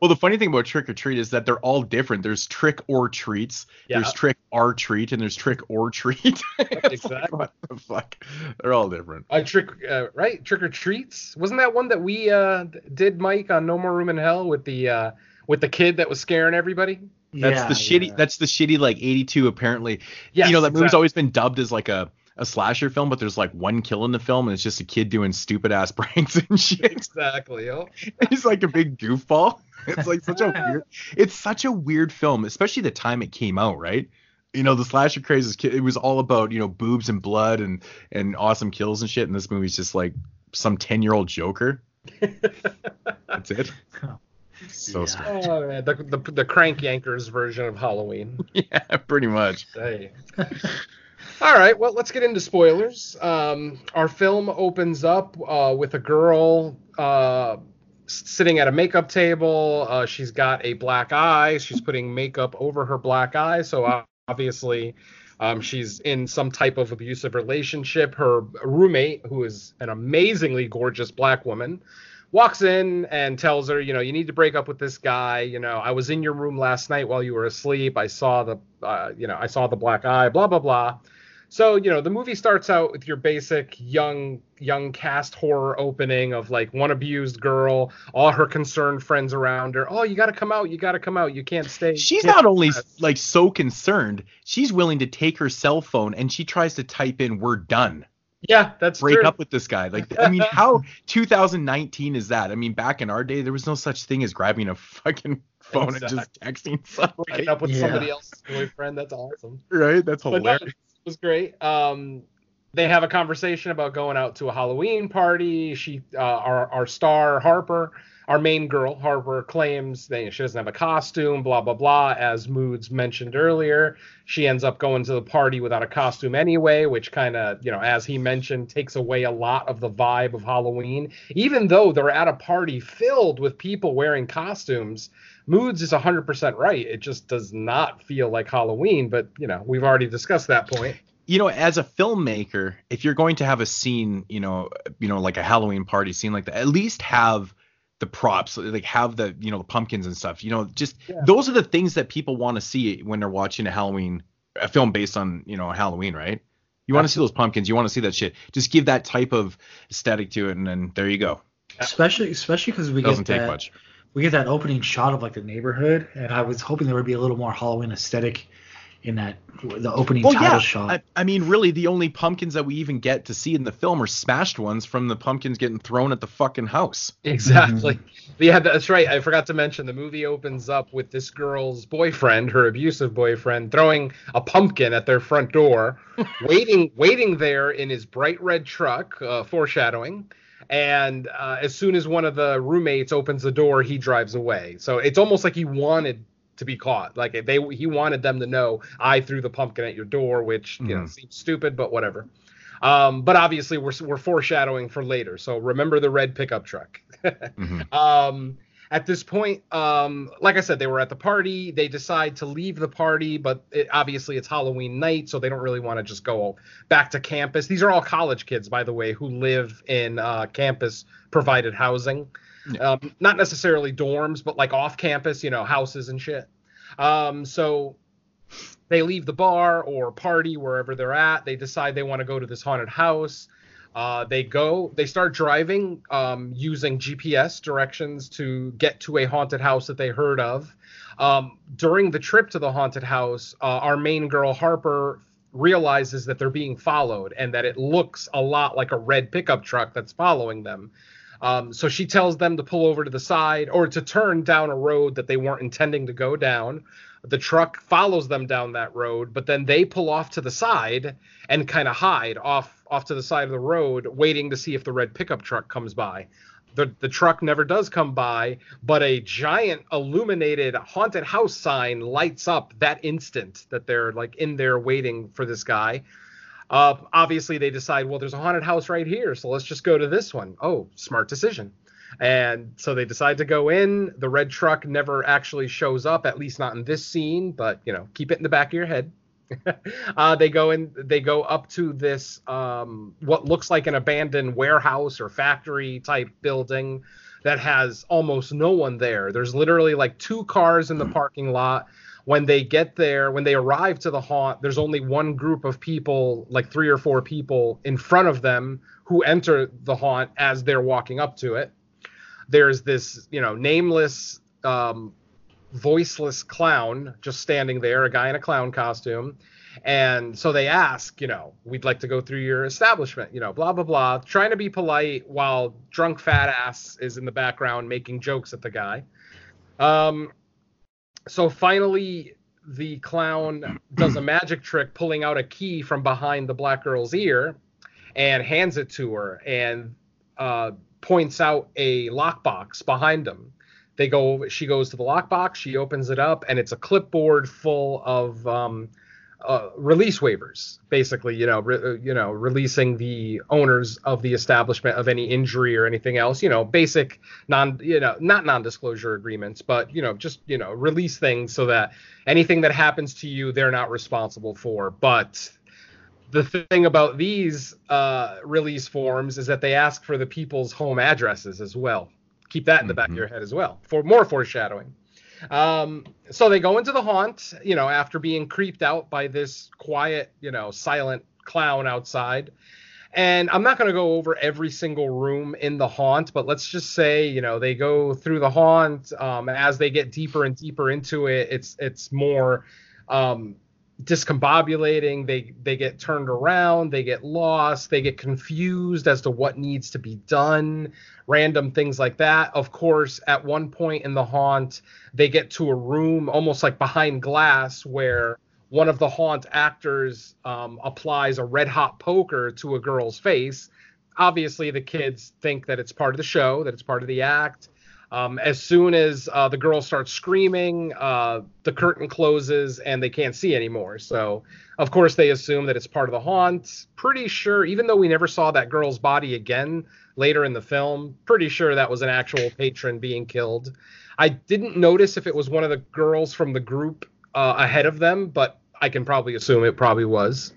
Well, the funny thing about trick or treat is that they're all different. There's trick or treats. Yeah. There's trick or treat, and there's trick or treat. It's like, what the fuck? They're all different. Uh, trick, uh, right? Trick or Treats. Wasn't that one that we uh, did, Mike, on No More Room in Hell with the uh, with the kid that was scaring everybody? That's yeah, the shitty. yeah. That's the shitty like 82 apparently. Yes, you know that movie's always been dubbed as like a a slasher film, but there's like one kill in the film, and it's just a kid doing stupid ass pranks and shit. Exactly. He's like a big goofball. It's like such a weird. It's such a weird film, especially the time it came out, right? You know, the slasher craze is it was all about you know boobs and blood and and awesome kills and shit, and this movie's just like some 10 year old Joker. That's it. So Yeah. strange. Oh man, the, the the crank yankers version of Halloween. Yeah, pretty much. Hey. All right, well, let's get into spoilers. Um, our film opens up uh, with a girl uh, sitting at a makeup table. Uh, she's got a black eye. She's putting makeup over her black eye, so obviously um, she's in some type of abusive relationship. Her roommate, who is an amazingly gorgeous black woman, walks in and tells her, you know, you need to break up with this guy. You know, I was in your room last night while you were asleep. I saw the, uh, you know, I saw the black eye. Blah blah blah. So you know, the movie starts out with your basic young young cast horror opening of like one abused girl, all her concerned friends around her. Oh, you got to come out. You got to come out. You can't stay. She's can't not only like so concerned, she's willing to take her cell phone and she tries to type in "we're done." Yeah, that's break true. up with this guy. Like, I mean, how 2019 is that? I mean, back in our day, there was no such thing as grabbing a fucking phone and just texting somebody. Breaking up with Yeah. somebody else's boyfriend. That's awesome. Right? That's But no, hilarious. it was great. Um, they have a conversation about going out to a Halloween party. She, uh, our our star Harper, our main girl Harper, claims that she doesn't have a costume. Blah blah blah. As Moods mentioned earlier, she ends up going to the party without a costume anyway, which kind of, you know, as he mentioned, takes away a lot of the vibe of Halloween. Even though they're at a party filled with people wearing costumes, Moods is 100% right. It just does not feel like Halloween, but, you know, we've already discussed that point. you know, as a filmmaker, if you're going to have a scene, you know, you know, like a Halloween party scene like that, at least have the props, like have the, you know, the pumpkins and stuff. You know, just Yeah. those are the things that people want to see when they're watching a Halloween, a film based on, you know, Halloween, right? You want to see those pumpkins, you want to see that shit. Just give that type of aesthetic to it, and then there you go. especially especially because we Doesn't get take that, much. we get that opening shot of like the neighborhood, and I was hoping there would be a little more Halloween aesthetic in that the opening Well, title yeah. shot. I, I mean, really, the only pumpkins that we even get to see in the film are smashed ones from the pumpkins getting thrown at the fucking house. Exactly. Yeah, that's right. I forgot to mention the movie opens up with this girl's boyfriend, her abusive boyfriend, throwing a pumpkin at their front door, waiting, waiting there in his bright red truck, uh, foreshadowing. And uh, as soon as one of the roommates opens the door, he drives away. So it's almost like he wanted to be caught. Like they, he wanted them to know I threw the pumpkin at your door, which you know Mhm. seems stupid, but whatever. Um, but obviously we're we're foreshadowing for later. So remember the red pickup truck. Mhm. Um, at this point, um, like I said, they were at the party. They decide to leave the party, but it, obviously it's Halloween night, so they don't really want to just go back to campus. These are all college kids, by the way, who live in uh, campus provided housing. Um, not necessarily dorms, but like off campus, you know, houses and shit. Um, so they leave the bar or party wherever they're at. They decide they want to go to this haunted house. Uh, they go, they start driving um, using GPS directions to get to a haunted house that they heard of. Um, during the trip to the haunted house, uh, our main girl, Harper, realizes that they're being followed and that it looks a lot like a red pickup truck that's following them. Um, so she tells them to pull over to the side or to turn down a road that they weren't intending to go down. The truck follows them down that road, but then they pull off to the side and kind of hide off off to the side of the road, waiting to see if the red pickup truck comes by. The the truck never does come by, but a giant illuminated haunted house sign lights up that instant that they're like in there waiting for this guy. Uh, obviously, they decide, well, there's a haunted house right here, so let's just go to this one. Oh, smart decision. And so they decide to go in. The red truck never actually shows up, at least not in this scene, but you know, keep it in the back of your head. uh, they go in. They go up to this um, what looks like an abandoned warehouse or factory type building that has almost no one there. There's literally like two cars in the parking lot. When they get there, when they arrive to the haunt, there's only one group of people, like three or four people in front of them who enter the haunt as they're walking up to it. There's this, you know, nameless um, voiceless clown just standing there, a guy in a clown costume. And so they ask, you know, we'd like to go through your establishment, you know, blah, blah, blah, trying to be polite while drunk fat ass is in the background making jokes at the guy. Um, so finally, the clown does a magic trick, pulling out a key from behind the black girl's ear and hands it to her and uh, points out a lockbox behind him. They go she goes to the lockbox she opens it up and it's a clipboard full of um, uh, release waivers basically you know re- you know releasing the owners of the establishment of any injury or anything else you know basic non you know not non-disclosure agreements but you know just you know release things so that anything that happens to you they're not responsible for. But the thing about these uh, release forms is that they ask for the people's home addresses as well. Keep that in the back of your head as well for more foreshadowing. Um, so they go into the haunt, you know, after being creeped out by this quiet, you know, silent clown outside. And I'm not going to go over every single room in the haunt, but let's just say, you know, they go through the haunt. Um, as they get deeper and deeper into it, it's it's more um, discombobulating they they get turned around they get lost they get confused as to what needs to be done random things like that. Of course at one point in the haunt they get to a room almost like behind glass where one of the haunt actors um, applies a red hot poker to a girl's face. Obviously the kids think that it's part of the show that it's part of the act um, as soon as uh, the girl starts screaming, uh, the curtain closes and they can't see anymore. So, of course, they assume that it's part of the haunt. Pretty sure, even though we never saw that girl's body again later in the film, pretty sure that was an actual patron being killed. I didn't notice if it was one of the girls from the group uh, ahead of them, but I can probably assume it probably was.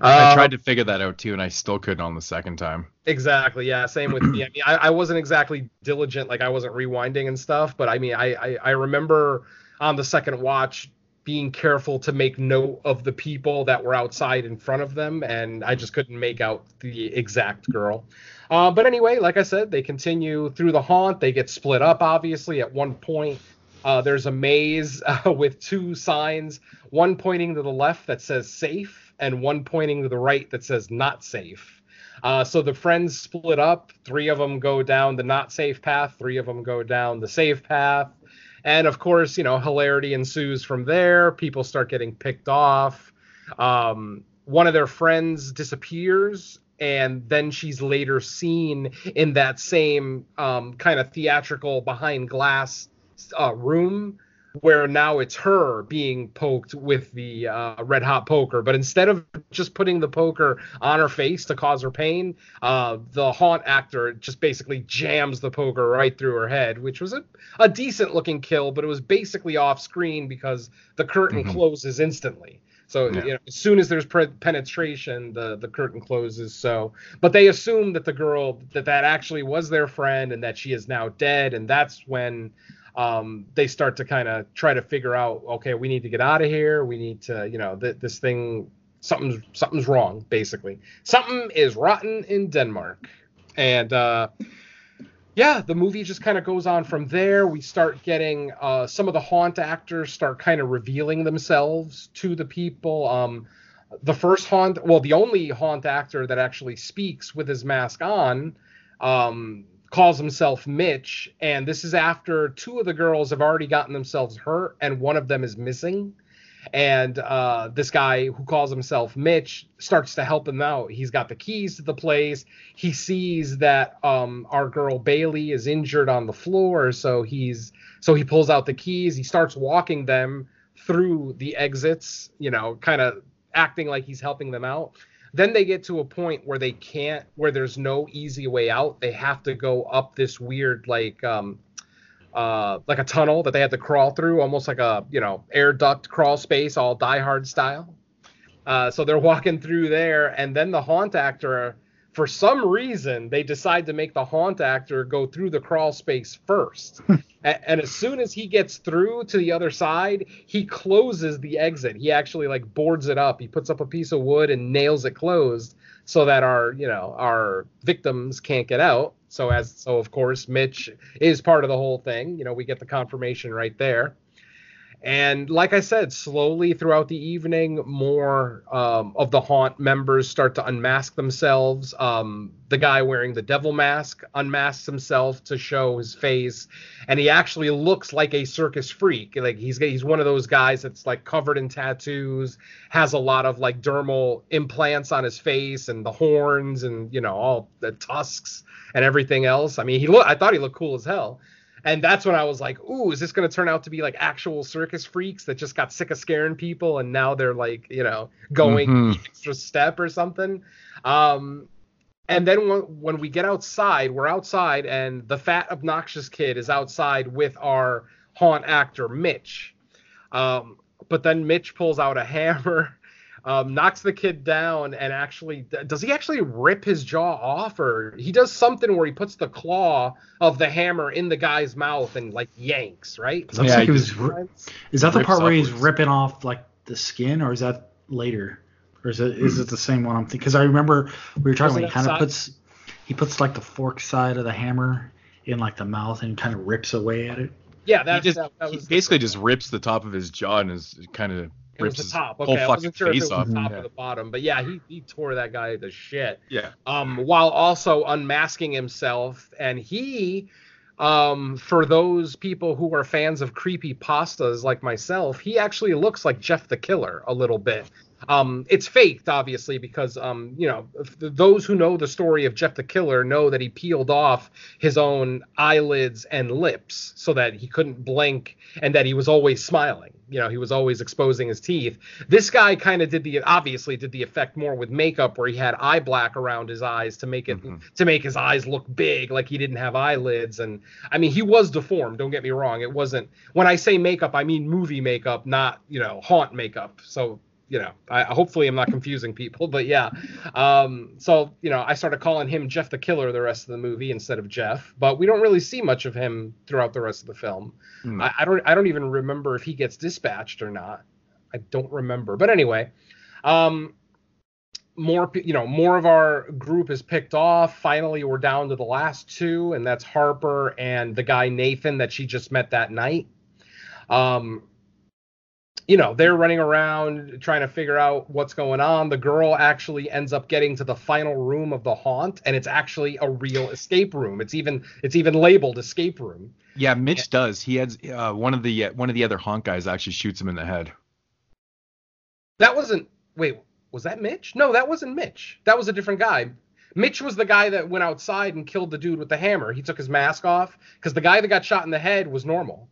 I Uh, tried to figure that out too, and I still couldn't on the second time. Exactly. Yeah. Same with me. I mean, I, I wasn't exactly diligent, like I wasn't rewinding and stuff, but I mean, I, I, I remember on the second watch being careful to make note of the people that were outside in front of them, and I just couldn't make out the exact girl. Uh, but anyway, like I said, they continue through the haunt. They get split up, obviously, at one point. Uh, there's a maze uh, with two signs, one pointing to the left that says safe, and one pointing to the right that says not safe. Uh, so the friends split up. Three of them go down the not safe path. Three of them go down the safe path. And of course, you know, hilarity ensues from there. People start getting picked off. Um, one of their friends disappears, and then she's later seen in that same um, kind of theatrical behind glass uh, room where now it's her being poked with the uh, red hot poker. But instead of just putting the poker on her face to cause her pain, uh, the haunt actor just basically jams the poker right through her head, which was a, a decent looking kill, but it was basically off screen because the curtain Mhm. closes instantly. So Yeah. you know, as soon as there's pre- penetration, the the curtain closes. So, but they assume that the girl that that actually was their friend and that she is now dead, and that's when um, they start to kind of try to figure out, okay, we need to get out of here. We need to, you know, th- this thing, something's something's wrong, basically. Something is rotten in Denmark, and uh, yeah, the movie just kind of goes on from there. We start getting uh, some of the haunt actors start kind of revealing themselves to the people. Um, the first haunt, well, the only haunt actor that actually speaks with his mask on, um, calls himself Mitch, and this is after two of the girls have already gotten themselves hurt, and one of them is missing. And uh, this guy who calls himself Mitch starts to help him out. He's got the keys to the place. He sees that um, our girl Bailey is injured on the floor, so he's so he pulls out the keys. He starts walking them through the exits, you know, kind of acting like he's helping them out. Then they get to a point where they can't where there's no easy way out. They have to go up this weird like um uh like a tunnel that they had to crawl through almost like a you know air duct crawl space all die hard style. Uh so they're walking through there and then the haunt actor for some reason they decide to make the haunt actor go through the crawl space first and as soon as he gets through to the other side he closes the exit. He actually like boards it up. He puts up a piece of wood and nails it closed so that our you know our victims can't get out. So as so of course mitch is part of the whole thing. You know we get the confirmation right there and like I said, slowly throughout the evening, more um, of the haunt members start to unmask themselves. Um, the guy wearing the devil mask unmasks himself to show his face, and he actually looks like a circus freak. Like he's he's one of those guys that's like covered in tattoos, has a lot of like dermal implants on his face, and the horns, and you know all the tusks and everything else. I mean, he look I thought he looked cool as hell. And that's when I was like, ooh, is this going to turn out to be like actual circus freaks that just got sick of scaring people and now they're like, you know, going Mhm. extra step or something? Um, and then when, when we get outside, we're outside and the fat, obnoxious kid is outside with our haunt actor, Mitch. Um, but then Mitch pulls out a hammer. Um, knocks the kid down and actually does he actually rip his jaw off or he does something where he puts the claw of the hammer in the guy's mouth and like yanks right looks Yeah, like he he was. ri- Is that the part where he's ripping off like the skin, or is that later, or is it is it the same one I'm thinking? Because I remember we were talking. Was it About he kind of puts he puts like the fork side of the hammer in like the mouth and kind of rips away at it. yeah He just that, that he basically just rips the top of his jaw and is kind of it was rips the his top whole okay i fucking wasn't sure if it was off. the top Yeah. or the bottom but yeah he, he tore that guy to shit yeah. um, while also unmasking himself. And he, um, for those people who are fans of creepy pastas like myself, he actually looks like Jeff the Killer a little bit. Um, it's faked, obviously, because um, you know th- those who know the story of Jeff the Killer know that he peeled off his own eyelids and lips so that he couldn't blink, and that he was always smiling. You know, he was always exposing his teeth. This guy kind of did the obviously did the effect more with makeup, where he had eye black around his eyes to make it mm-hmm. to make his eyes look big, like he didn't have eyelids. And I mean, he was deformed. Don't get me wrong. It wasn't when I say makeup, I mean movie makeup, not you know haunt makeup. So you know, I hopefully I'm not confusing people, but yeah. Um, so you know, I started calling him Jeff the Killer the rest of the movie instead of Jeff, but we don't really see much of him throughout the rest of the film. Hmm. I, I don't I don't even remember if he gets dispatched or not. I don't remember, but anyway, um, more you know more of our group is picked off. Finally, we're down to the last two, and that's Harper and the guy Nathan that she just met that night. Um, you know, they're running around trying to figure out what's going on. The girl actually ends up getting to the final room of the haunt, and it's actually a real escape room. It's even it's even labeled escape room. Yeah, Mitch does. He has uh, one of the uh, one of the other haunt guys actually shoots him in the head. That wasn't wait, was that Mitch? No, that wasn't Mitch. That was a different guy. Mitch was the guy that went outside and killed the dude with the hammer. He took his mask off because the guy that got shot in the head was normal.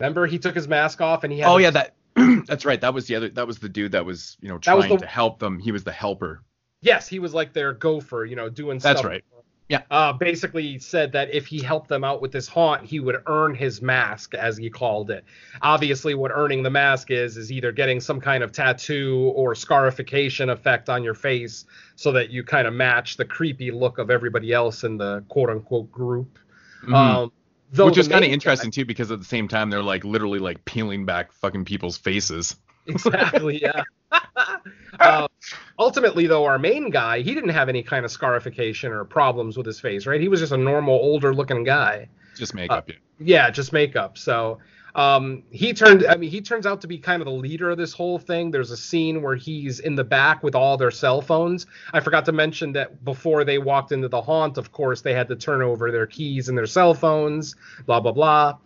Remember, he took his mask off and he had. Oh yeah, that that's right. That was the other. That was the dude that was you know trying the- to help them. He was the helper. Yes, he was like their gopher, you know, doing stuff. That's stuff. right. Yeah. Uh, basically said that if he helped them out with this haunt, he would earn his mask, as he called it. Obviously, what earning the mask is is either getting some kind of tattoo or scarification effect on your face, so that you kind of match the creepy look of everybody else in the quote unquote group. Mhm. Um, though Which was kind of interesting too, because at the same time they're like literally like peeling back fucking people's faces. Exactly, yeah. uh, ultimately, though, our main guy, he didn't have any kind of scarification or problems with his face, right? He was just a normal, older-looking guy. Just makeup. yeah. Yeah, just makeup. So um, he turned. I mean, he turns out to be kind of the leader of this whole thing. There's a scene where he's in the back with all their cell phones. I forgot to mention that before they walked into the haunt, of course, they had to turn over their keys and their cell phones. Blah blah blah.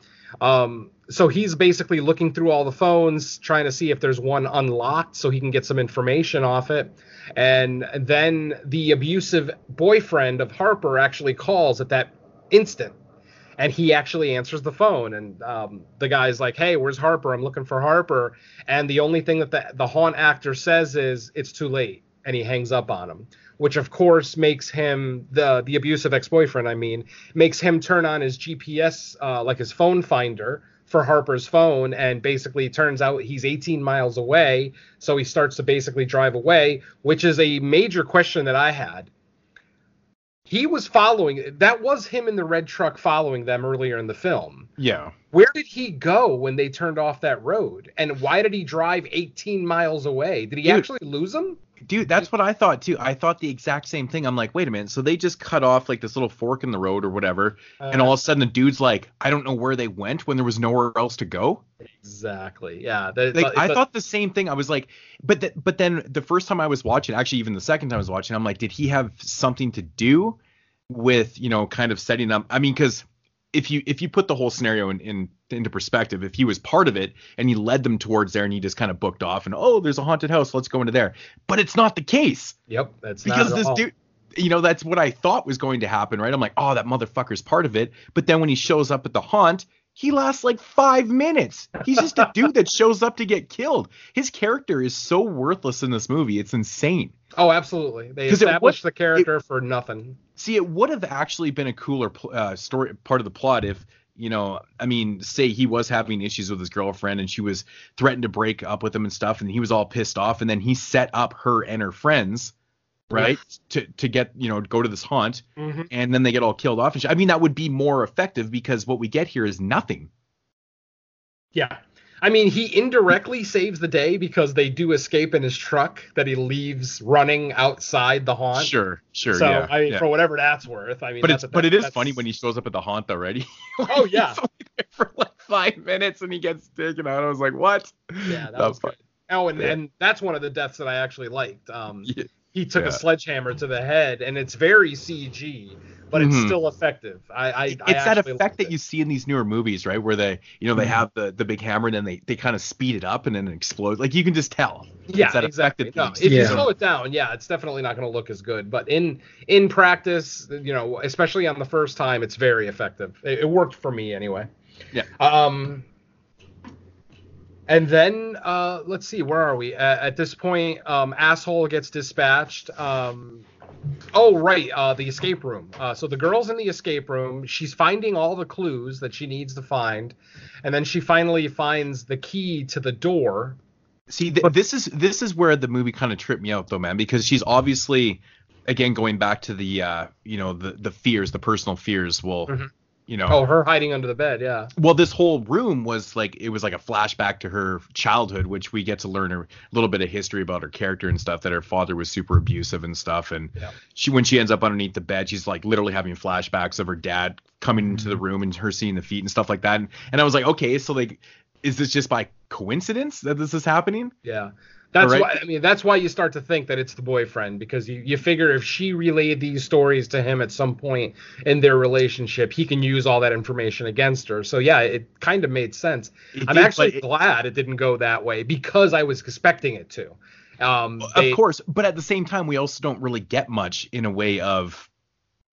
Um, so he's basically looking through all the phones, trying to see if there's one unlocked, so he can get some information off it. And then the abusive boyfriend of Harper actually calls at that instant and he actually answers the phone and um, the guy's like hey where's harper i'm looking for harper and the only thing that the, the haunt actor says is it's too late and he hangs up on him, which of course makes him the the abusive ex-boyfriend. I mean, makes him turn on his GPS, uh, like his phone finder for Harper's phone, and basically turns out he's 18 miles away. So he starts to basically drive away, which is a major question that I had. He was following. That was him in the red truck following them earlier in the film. Yeah. Where did he go when they turned off that road? And why did he drive 18 miles away? Did he Dude. actually lose him? Dude, that's what I thought too. I thought the exact same thing. I'm like, wait a minute. So they just cut off like this little fork in the road or whatever, and uh. all of a sudden the dude's like, I don't know where they went when there was nowhere else to go. Exactly. Yeah. That, Like it's I a- thought the same thing. I was like, but th- but then the first time I was watching, actually even the second time I was watching, I'm like, did he have something to do with you know kind of setting up? I mean, because if you if you put the whole scenario in, in into perspective, if he was part of it and he led them towards there and he just kind of booked off and oh, there's a haunted house, let's go into there. But it's not the case Yep. That's because this all. dude you know that's what i thought was going to happen right i'm like oh that motherfucker's part of it but then when he shows up at the haunt he lasts like five minutes he's just a dude that shows up to get killed his character is so worthless in this movie it's insane Oh, absolutely. They established the character for nothing. see it would have actually been a cooler uh, story part of the plot if you know i mean say he was having issues with his girlfriend and she was threatened to break up with him and stuff and he was all pissed off and then he set up her and her friends right to to get you know go to this haunt Mhm. and then they get all killed off and sh- i mean that would be more effective because what we get here is nothing Yeah. I mean, he indirectly saves the day because they do escape in his truck that he leaves running outside the haunt. sure sure So yeah, I mean, yeah. for whatever that's worth, I mean, but that's it's but it is that's- funny when he shows up at the haunt already Oh yeah, He's only there for like five minutes and he gets taken out i was like what yeah, that That's was fun. good. Oh, and, Yeah. and that's one of the deaths that I actually liked. Um, Yeah. He took Yeah. a sledgehammer to the head, and it's very CG, but it's Mhm. still effective. I, I it's I that effect that it. you see in these newer movies, right? Where they, you know, they Mm-hmm. have the the big hammer and then they they kind of speed it up and then it explodes. Like you can just tell. Yeah, it's that exactly. No, that if you slow it down, yeah, it's definitely not going to look as good. But in in practice, you know, especially on the first time, it's very effective. It, it worked for me anyway. Yeah. Um. And then uh, let's see, where are we? At, at this point, um, asshole gets dispatched. Um, oh right, uh, the escape room. Uh, so the girl's in the escape room. She's finding all the clues that she needs to find, and then she finally finds the key to the door. See, th- this is this is where the movie kind of tripped me out though, man, because she's obviously again going back to the uh, you know, the the fears, the personal fears will, Mhm. You know, Oh, her hiding under the bed. Yeah. well this whole room was like it was like a flashback to her childhood which we get to learn a little bit of history about her character and stuff that her father was super abusive and stuff and Yeah. she when she ends up underneath the bed she's like literally having flashbacks of her dad coming into the mm-hmm. room and her seeing the feet and stuff like that and, and i was like okay so like is this just by coincidence that this is happening Yeah. That's Alright. why I mean that's why you start to think that it's the boyfriend because you, you figure if she relayed these stories to him at some point in their relationship, he can use all that information against her. So yeah, it kind of made sense. It I'm did, actually it- glad it didn't go that way because I was expecting it to. Um, they- of course but at the same time we also don't really get much in a way of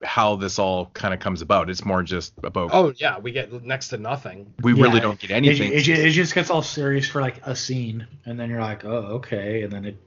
how this all kind of comes about. It's more just about Oh yeah, we get next to nothing. we really don't get anything. It, ju- it just gets all serious for like a scene, and then you're like, oh, okay, and then it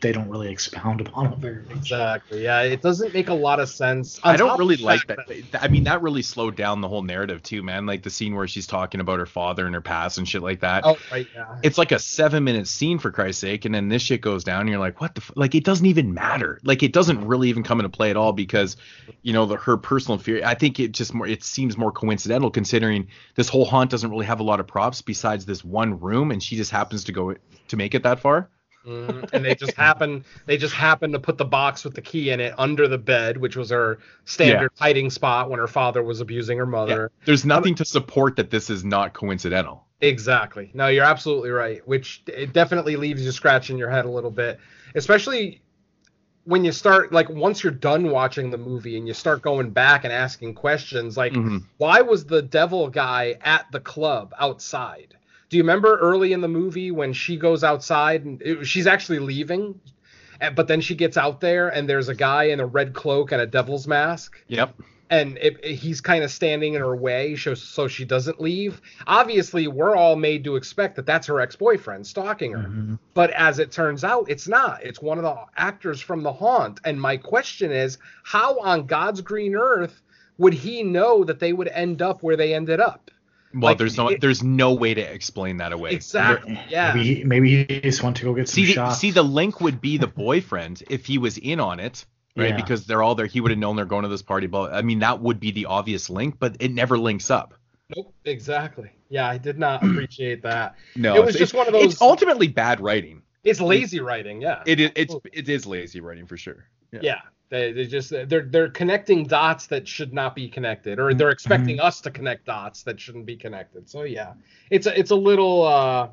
they don't really expound upon it very much. Exactly. Yeah, it doesn't make a lot of sense. I On top don't really like fact that. I mean, that really slowed down the whole narrative too, man. Like the scene where she's talking about her father and her past and shit like that. Oh right, yeah. It's like a seven minute scene for Christ's sake, and then this shit goes down, and you're like, what the? F-? Like it doesn't even matter. Like it doesn't really even come into play at all because, you know, the her personal fear. I think it just more. It seems more coincidental considering this whole haunt doesn't really have a lot of props besides this one room, and she just happens to go to make it that far. Mhm. and they just happen they just happen to put the box with the key in it under the bed, which was her standard hiding spot when her father was abusing her mother. There's nothing to support that this is not coincidental. Exactly. No, you're absolutely right. Which it definitely leaves you scratching your head a little bit, especially when you start like once you're done watching the movie and you start going back and asking questions like Mhm. why was the devil guy at the club outside? Do you remember early in the movie when she goes outside and it, she's actually leaving, but then she gets out there and there's a guy in a red cloak and a devil's mask? Yep. and it, it- he's kind of standing in her way so, so she doesn't leave. Obviously, we're all made to expect that that's her ex-boyfriend stalking her. Mhm. But as it turns out, it's not. It's one of the actors from The Haunt. And my question is, how on God's green earth would he know that they would end up where they ended up? Well, Like, there's no it- there's no way to explain that away. Exactly. Yeah. Maybe he, maybe he just went to go get some See, the, shots. see, the link would be the boyfriend if he was in on it, right? Yeah. Because they're all there. He would have known they're going to this party. But I mean, that would be the obvious link, but it never links up. Nope. Exactly. Yeah, I did not appreciate that. No, It was it's- just one of those. It's those- ultimately bad writing. It's lazy writing. Yeah. It is. It's it is lazy writing for sure. yeah. They, they just they're they're connecting dots that should not be connected, or they're expecting us to connect dots that shouldn't be connected. So yeah, it's a it's a little uh,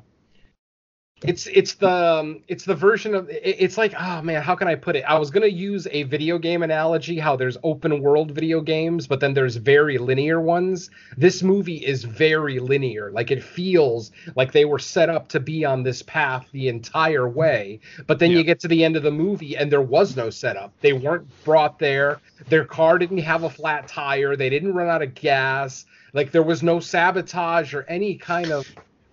it's it's the um, it's the version of it, it's like oh man how can I put it? I was gonna use a video game analogy how there's open world video games, but then there's very linear ones. This movie is very linear, like it feels like they were set up to be on this path the entire way. But then Yeah. you get to the end of the movie and there was no setup. They weren't brought there. Their car didn't have a flat tire. They didn't run out of gas. Like there was no sabotage or any kind of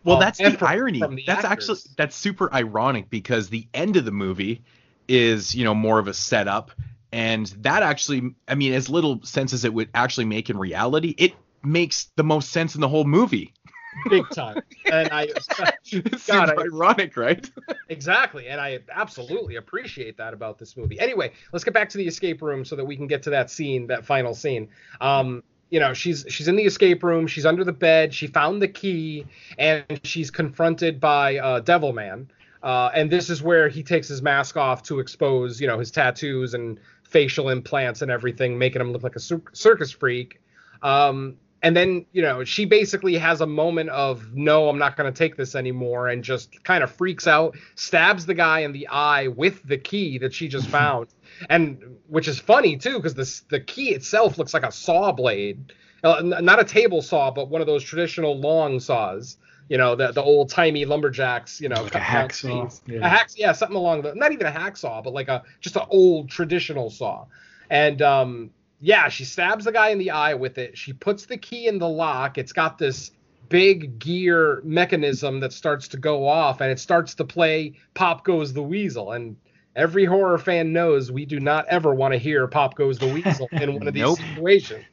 Well, um, that's the irony. from the That's actors. actually that's super ironic because the end of the movie is you know more of a setup, and that actually, I mean, as little sense as it would actually make in reality, it makes the most sense in the whole movie. big time. and I It's God, super I- ironic, right? exactly, and I absolutely appreciate that about this movie. Anyway, let's get back to the escape room so that we can get to that scene, that final scene. Um, you know, she's she's in the escape room. She's under the bed. She found the key, and she's confronted by uh, Devil Man. Uh, and this is where he takes his mask off to expose, you know, his tattoos and facial implants and everything, making him look like a circus freak. Um, and then, you know, she basically has a moment of, no, I'm not going to take this anymore, and just kind of freaks out, stabs the guy in the eye with the key that she just found. and which is funny, too, because the, the key itself looks like a saw blade. Uh, n- not a table saw, but one of those traditional long saws. You know, the, the old timey lumberjacks, you know, Like a hacksaw, yeah. A yeah, something along the, not even a hacksaw, but like a, just an old traditional saw. And, um, yeah, she stabs the guy in the eye with it. She puts the key in the lock. It's got this big gear mechanism that starts to go off and it starts to play Pop Goes the Weasel. And every horror fan knows we do not ever want to hear Pop Goes the Weasel in one of these Nope. situations.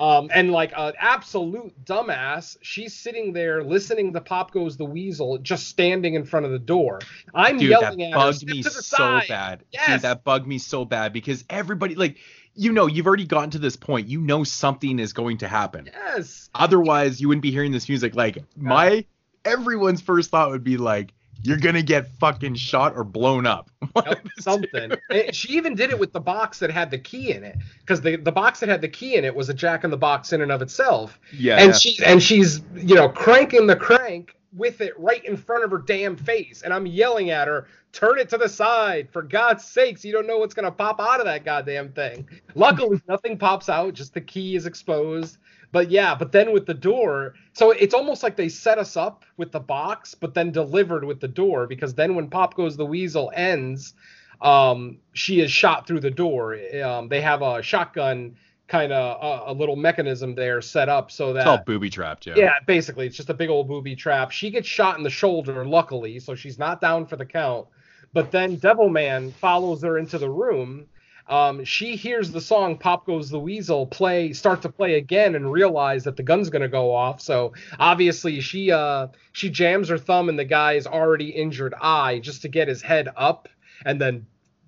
Um, and like an absolute dumbass, she's sitting there listening to Pop Goes the Weasel, just standing in front of the door. I'm Dude, that yelling at her, bugged "Step me so side." bad. Dude, that bugged me so bad because everybody, like, you know, you've already gotten to this point. You know something is going to happen. Yes. Otherwise, you wouldn't be hearing this music. Like, my everyone's first thought would be like, you're gonna get fucking shot or blown up. Nope, something. And she even did it with the box that had the key in it, because the the box that had the key in it was a Jack in the Box in and of itself. Yeah. and she and she's you know cranking the crank with it right in front of her damn face, and I'm yelling at her, "Turn it to the side, for God's sakes! You don't know what's gonna pop out of that goddamn thing." Luckily, nothing pops out; just the key is exposed. But yeah, but then with the door, so it's almost like they set us up with the box, but then delivered with the door because then when Pop Goes the Weasel ends, um, she is shot through the door. Um, they have a shotgun kind of uh, a little mechanism there set up so that it's all booby trapped. Yeah. yeah, basically, it's just a big old booby trap. She gets shot in the shoulder, luckily, so she's not down for the count. But then Devilman follows her into the room. Um, she hears the song "Pop Goes the Weasel" play, start to play again, and realize that the gun's gonna go off. So obviously, she uh, she jams her thumb in the guy's already injured eye just to get his head up, and then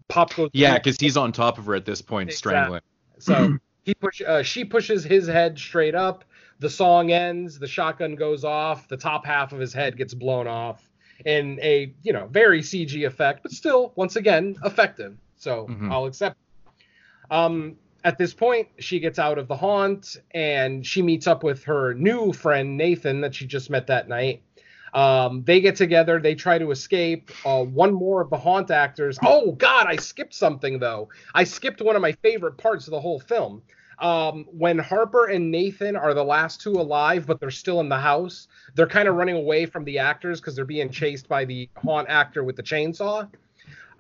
Pop goes. Yeah, because he's on top of her at this point, strangling. So he push, uh, she pushes his head straight up. The song ends. The shotgun goes off. The top half of his head gets blown off in a you know very CG effect, but still once again effective. So Mhm. I'll accept. Um, at this point, she gets out of the haunt and she meets up with her new friend Nathan that she just met that night. Um, they get together. They try to escape. Uh, one more of the haunt actors. Oh God, I skipped something though. I skipped one of my favorite parts of the whole film. Um, when Harper and Nathan are the last two alive, but they're still in the house, they're kind of running away from the actors because they're being chased by the haunt actor with the chainsaw.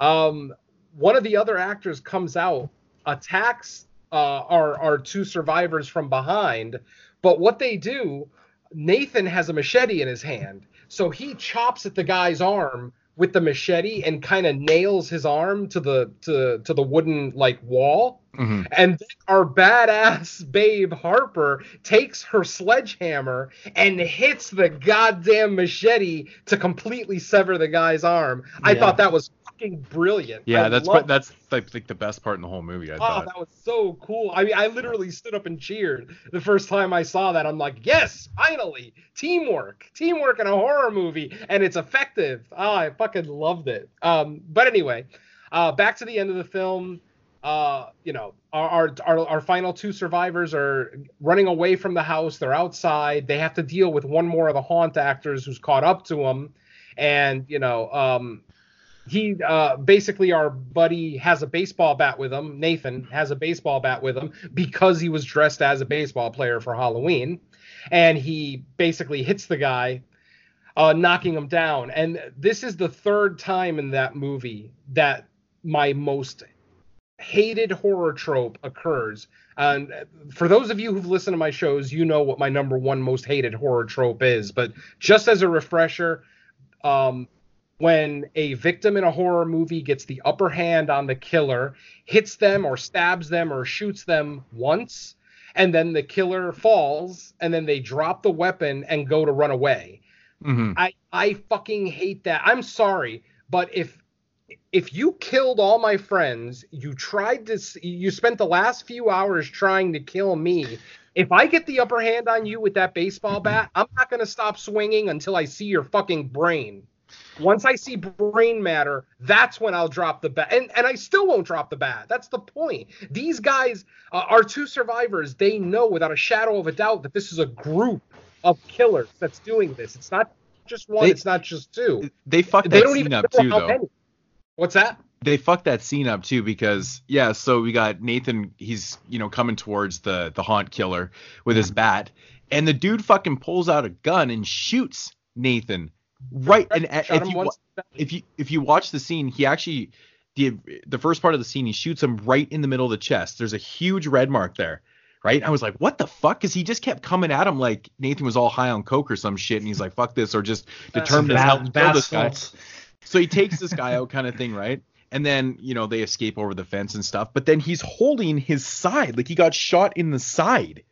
Um, one of the other actors comes out, attacks uh, our our two survivors from behind. But what they do, Nathan has a machete in his hand, so he chops at the guy's arm with the machete and kind of nails his arm to the to to the wooden like wall. Mhm. And then our badass babe Harper takes her sledgehammer and hits the goddamn machete to completely sever the guy's arm. I thought that was fucking brilliant. Yeah, I that's loved that's I think the best part in the whole movie. I Oh, thought. that was so cool. I mean, I literally stood up and cheered the first time I saw that. I'm like, yes, finally, teamwork, teamwork in a horror movie, and it's effective. Oh, I fucking loved it. Um, but anyway, uh, back to the end of the film. Uh, you know, our, our our our final two survivors are running away from the house. They're outside. They have to deal with one more of the haunt actors who's caught up to them, and you know, um, he uh, basically our buddy has a baseball bat with him. Nathan has a baseball bat with him because he was dressed as a baseball player for Halloween, and he basically hits the guy, uh, knocking him down. And this is the third time in that movie that my most hated horror trope occurs. And for those of you who've listened to my shows, you know what my number one most hated horror trope is. But just as a refresher, um, when a victim in a horror movie gets the upper hand on the killer, hits them or stabs them or shoots them once, and then the killer falls, and then they drop the weapon and go to run away. Mhm. I I fucking hate that. I'm sorry, but if if you killed all my friends, you tried to you spent the last few hours trying to kill me. If I get the upper hand on you with that baseball bat, I'm not going to stop swinging until I see your fucking brain. Once I see brain matter, that's when I'll drop the bat. And and I still won't drop the bat. That's the point. These guys uh, are two survivors. They know without a shadow of a doubt that this is a group of killers that's doing this. It's not just one, They- it's not just two. They fucked They that don't scene even up too, though. many. What's that? they fucked that scene up too because yeah so we got nathan he's you know coming towards the the haunt killer with his bat and the dude fucking pulls out a gun and shoots nathan right and if you, if you if you watch the scene he actually the the first part of the scene he shoots him right in the middle of the chest there's a huge red mark there right i was like what the fuck because he just kept coming at him like nathan was all high on coke or some shit and he's like fuck this or just determined to kill this guy so he takes this guy out, kind of thing, right? And then you know they escape over the fence and stuff. But then he's holding his side, like he got shot in the side.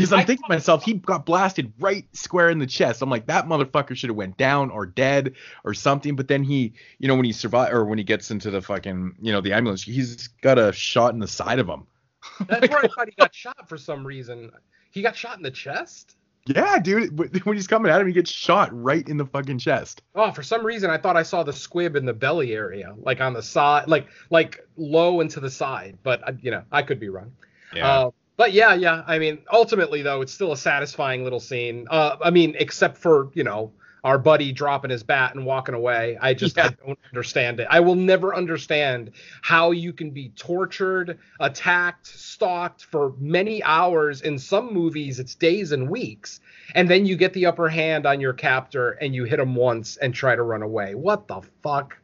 Because I'm I thinking to myself, he got blasted right square in the chest. I'm like, that motherfucker should have went down or dead or something. But then he, you know, when he survive or when he gets into the fucking, you know, the ambulance, he's got a shot in the side of him. That's where I thought he got shot for some reason. He got shot in the chest? Yeah, dude. When he's coming at him, he gets shot right in the fucking chest. Oh, for some reason I thought I saw the squib in the belly area, like on the side, like like low and to the side. But uh, you know, I could be wrong. Uh, but yeah, yeah. I mean, ultimately though, it's still a satisfying little scene. Uh, I mean, except for you know our buddy dropping his bat and walking away. I just I don't understand it. I will never understand how you can be tortured, attacked, stalked for many hours. In some movies, it's days and weeks, and then you get the upper hand on your captor and you hit him once and try to run away. What the fuck?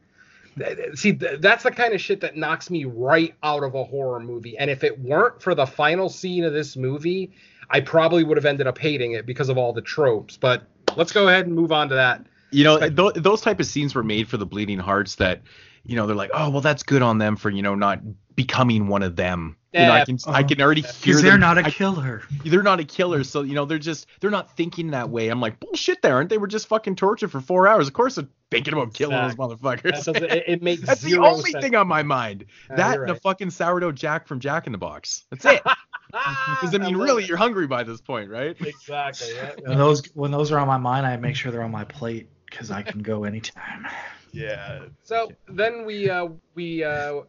See, that's the kind of shit that knocks me right out of a horror movie. And if it weren't for the final scene of this movie, I probably would have ended up hating it because of all the tropes. But let's go ahead and move on to that. You know, th- those type of scenes were made for the bleeding hearts that, you know, they're like, oh, well, that's good on them for, you know, not becoming one of them. you know, I Yeah. can I can already hear Because they're them- not a killer. they're not a killer, so you know they're just they're not thinking that way. I'm like bullshit, they aren't. They were just fucking tortured for four hours. Of course, they're thinking about killing Exactly. those motherfuckers. That it, it makes That's the only sense. thing on my mind. Yeah, that you're and a fucking sourdough Jack from Jack in the Box. That's it. Ah, Because I mean, love really, it. you're hungry by this point, right? exactly. Yeah. When those when those are on my mind, I make sure they're on my plate because I can go anytime. Yeah. So then we uh, we uh,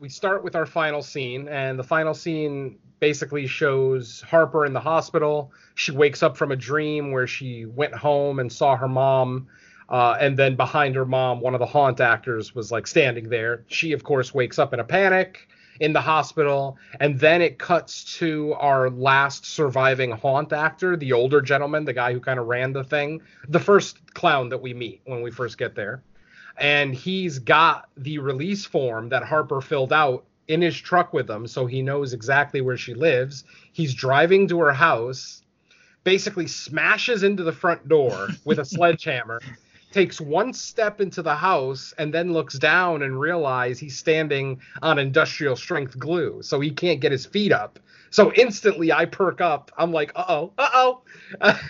we start with our final scene, and the final scene basically shows Harper in the hospital. She wakes up from a dream where she went home and saw her mom. Uh, and then behind her mom, one of the haunt actors was like standing there. She, of course, wakes up in a panic in the hospital. And then it cuts to our last surviving haunt actor, the older gentleman, the guy who kind of ran the thing, the first clown that we meet when we first get there and he's got the release form that Harper filled out in his truck with him, so he knows exactly where she lives. He's driving to her house, basically smashes into the front door with a sledgehammer, takes one step into the house, and then looks down and realizes he's standing on industrial strength glue, so he can't get his feet up. So instantly I perk up. I'm like, uh oh, uh oh.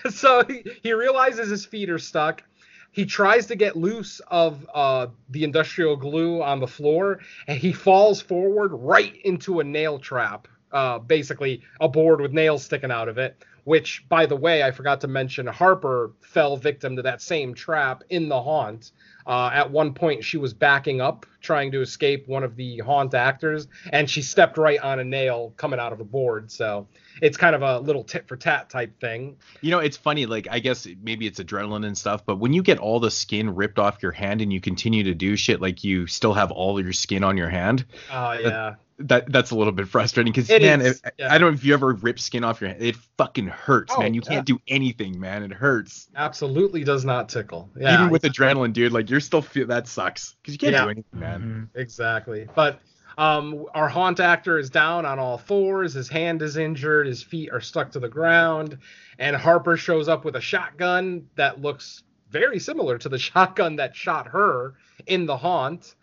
so he, he realizes his feet are stuck. He tries to get loose of uh, the industrial glue on the floor, and he falls forward right into a nail trap. Uh, basically, a board with nails sticking out of it. Which, by the way, I forgot to mention, Harper fell victim to that same trap in the haunt. Uh, at one point, she was backing up, trying to escape one of the haunt actors, and she stepped right on a nail coming out of a board. So it's kind of a little tit for tat type thing. You know, it's funny. Like, I guess maybe it's adrenaline and stuff, but when you get all the skin ripped off your hand and you continue to do shit, like you still have all your skin on your hand. Oh yeah. That that's a little bit frustrating because man, is, if- yeah. I don't know if you ever rip skin off your hand. It fucking hurts, Oh, man. You yeah. can't do anything, man. It hurts. Absolutely does not tickle. Yeah. Even with adrenaline, dude, like you're still feel that sucks because you can't Yeah. do anything, man. Exactly. But um, our haunt actor is down on all fours. His hand is injured. His feet are stuck to the ground. And Harper shows up with a shotgun that looks very similar to the shotgun that shot her in the haunt.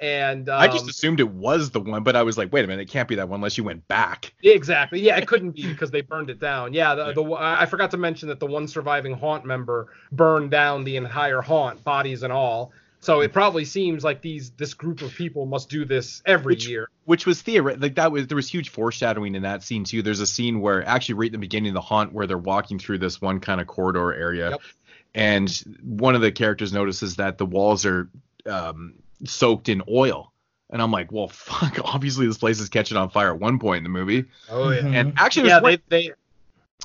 And um, I just assumed it was the one, but I was like, wait a minute, it can't be that one unless you went back. Exactly. Yeah, it couldn't be because they burned it down. Yeah, the, the I forgot to mention that the one surviving haunt member burned down the entire haunt, bodies and all. So it probably seems like these this group of people must do this every Which- year. which was theoretic like that was there was huge foreshadowing in that scene too there's a scene where actually right in the beginning of the haunt where they're walking through this one kind of corridor area Yep. and one of the characters notices that the walls are um, soaked in oil and i'm like well fuck obviously this place is catching on fire at one point in the movie Oh yeah. Mm-hmm. and actually Yeah, one- they they.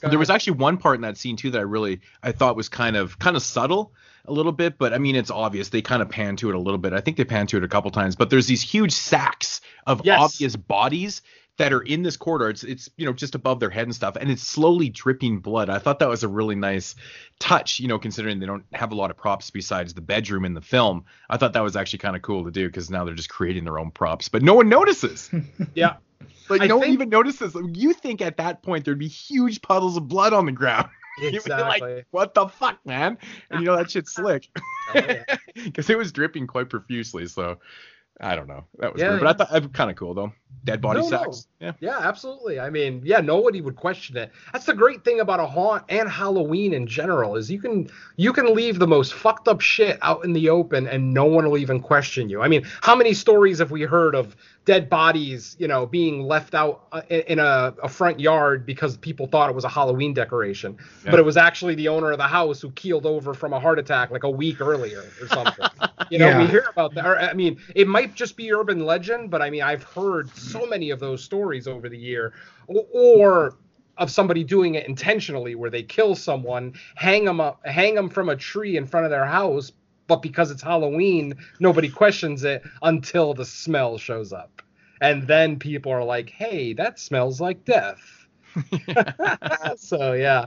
Go there was actually one part in that scene too that I really I thought was kind of kind of subtle a little bit, but I mean it's obvious they kind of pan to it a little bit. I think they pan to it a couple times, but there's these huge sacks of Yes. obvious bodies that are in this corridor. It's it's you know just above their head and stuff, and it's slowly dripping blood. I thought that was a really nice touch, you know, considering they don't have a lot of props besides the bedroom in the film. I thought that was actually kind of cool to do because now they're just creating their own props, but no one notices. Yeah. Like I no one even notices. You think at that point there'd be huge puddles of blood on the ground. You'd be Exactly. like, what the fuck, man? And you know that shit's slick. Oh, yeah. Because it was dripping quite profusely, so I don't know. That was Yeah, weird. But I thought uh, that was kind of cool though. Dead body No, no. Yeah. Yeah, absolutely. I mean, yeah, nobody would question it. That's the great thing about a haunt and Halloween in general is you can you can leave the most fucked up shit out in the open and no one will even question you. I mean, how many stories have we heard of dead bodies, you know, being left out uh, in a, a front yard because people thought it was a Halloween decoration, Yeah. but it was actually the owner of the house who keeled over from a heart attack like a week earlier or something. you know, we hear about that. Or, I mean, it might just be urban legend, but I mean, I've heard so many of those stories over the year, or, or of somebody doing it intentionally, where they kill someone, hang them up, hang them from a tree in front of their house, but because it's Halloween, nobody questions it until the smell shows up, and then people are like, "Hey, that smells like death." so yeah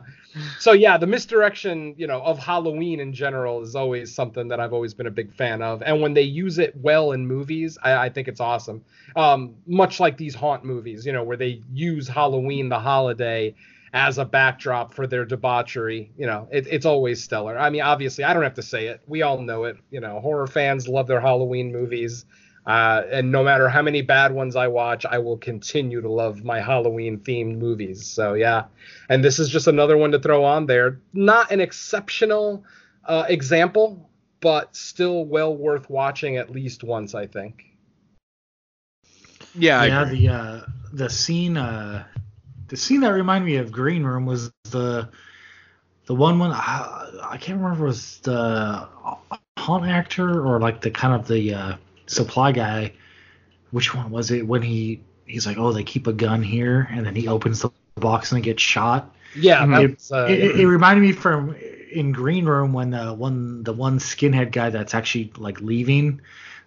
so yeah the misdirection you know of halloween in general is always something that i've always been a big fan of. And when they use it well in movies i, I think it's awesome. Um, much like these haunt movies you know where they use halloween the holiday as a backdrop for their debauchery you know it, it's always stellar. I mean obviously i don't have to say it. We all know it. You know horror fans love their halloween movies uh, and no matter how many bad ones I watch, I will continue to love my Halloween themed movies. So yeah, and this is just another one to throw on there. Not an exceptional uh, example, but still well worth watching at least once, I think. Yeah, I yeah, agree. the uh, the scene uh, the scene that reminded me of Green Room was the the one when I, I can't remember if it was the haunt actor or like the kind of the uh, supply guy. Which one was it? When he he's like, oh, they keep a gun here, and then he opens the box and it gets shot. Yeah, Mhm. uh, it, it, it reminded me from in Green Room when the one the one skinhead guy that's actually like leaving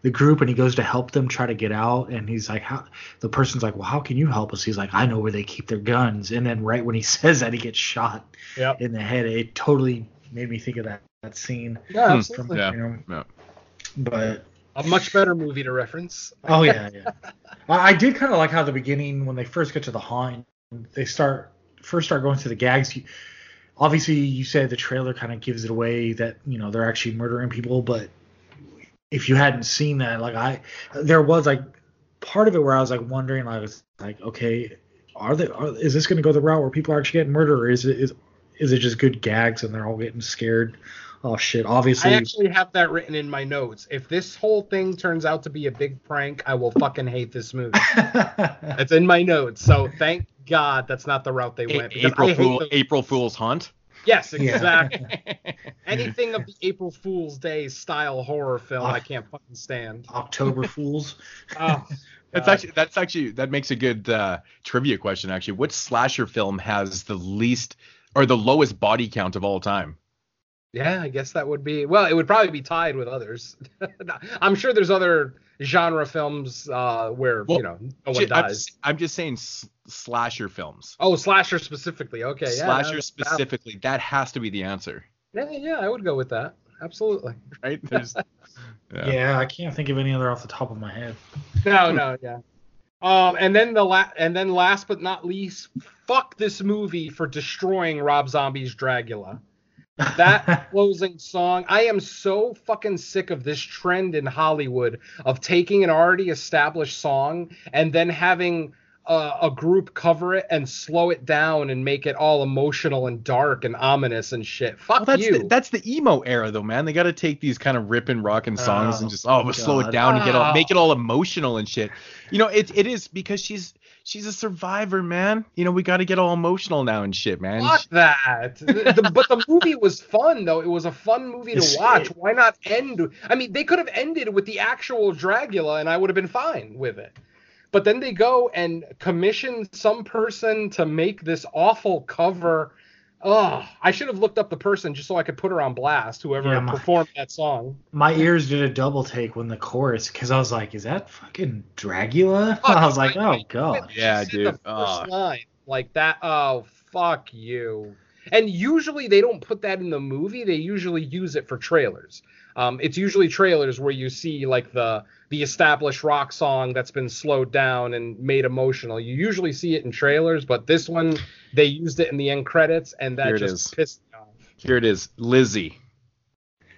the group and he goes to help them try to get out and he's like how the person's like well how can you help us he's like I know where they keep their guns and then right when he says that he gets shot Yep. in the head it totally made me think of that that scene yeah, Hmm. absolutely. Yeah. you know Yeah. but A much better movie to reference. Oh yeah, yeah. I, did kind of like how the beginning when they first get to the haunt, they start first start going through the gags. You, obviously, you said the trailer kind of gives it away that you know they're actually murdering people, but if you hadn't seen that, like I, there was like part of it where I was like wondering, I was like, okay, are they? Are, is this going to go the route where people are actually getting murdered, or is it is is it just good gags and they're all getting scared? Oh shit! Obviously, I actually have that written in my notes. If this whole thing turns out to be a big prank, I will fucking hate this movie. It's in my notes. So thank God that's not the route they A- went. April Fool, those- April Fool's Hunt. Yes, Yeah. exactly. Anything of the April Fool's Day style horror film, Ah. I can't fucking stand. October Fools. Oh, That's God. actually that's actually that makes a good uh, trivia question. Actually, what slasher film has the least or the lowest body count of all time? Yeah, I guess that would be. Well, it would probably be tied with others. I'm sure there's other genre films uh, where Well, you know no one Ju- I'm, dies. just, I'm just saying s- slasher films. Oh, slasher specifically. Okay, yeah. slasher that's- specifically, that has to be the answer, Yeah, yeah, I would go with that. Absolutely. right? There's, yeah. Yeah. I can't think of any other off the top of my head. No, no, yeah. Um, and then the la- and then last but not least, fuck this movie for destroying Rob Zombie's Dragula. That closing song, I am so fucking sick of this trend in Hollywood of taking an already established song and then having a, a group cover it and slow it down and make it all emotional and dark and ominous and shit. Fuck Well, that's you. the, that's the emo era though, man. They got to take these kind of ripping, rocking songs Oh, and just oh, slow it God. down and get all Oh. make it all emotional and shit. You know, it it is because she's she's a survivor, man. You know, we got to get all emotional now and shit, man. Fuck that. The- the- but the movie was fun though. It was a fun movie to watch. Why not end? I mean, they could have ended with the actual Dragula, and I would have been fine with it. But then they go and commission some person to make this awful cover. Oh, I should have looked up the person just so I could put her on blast. Whoever Yeah, my- performed that song. My ears did a double take when the chorus, because I was like, "Is that fucking Dragula?" Oh, I was like, I- "Oh I- god." Yeah, She The dude. first Oh. line like that. Oh, fuck you. And usually they don't put that in the movie. They usually use it for trailers. Um, it's usually trailers where you see like the the established rock song that's been slowed down and made emotional. You usually see it in trailers, but this one they used it in the end credits, and that just is. pissed me off. Here it is, Lissie.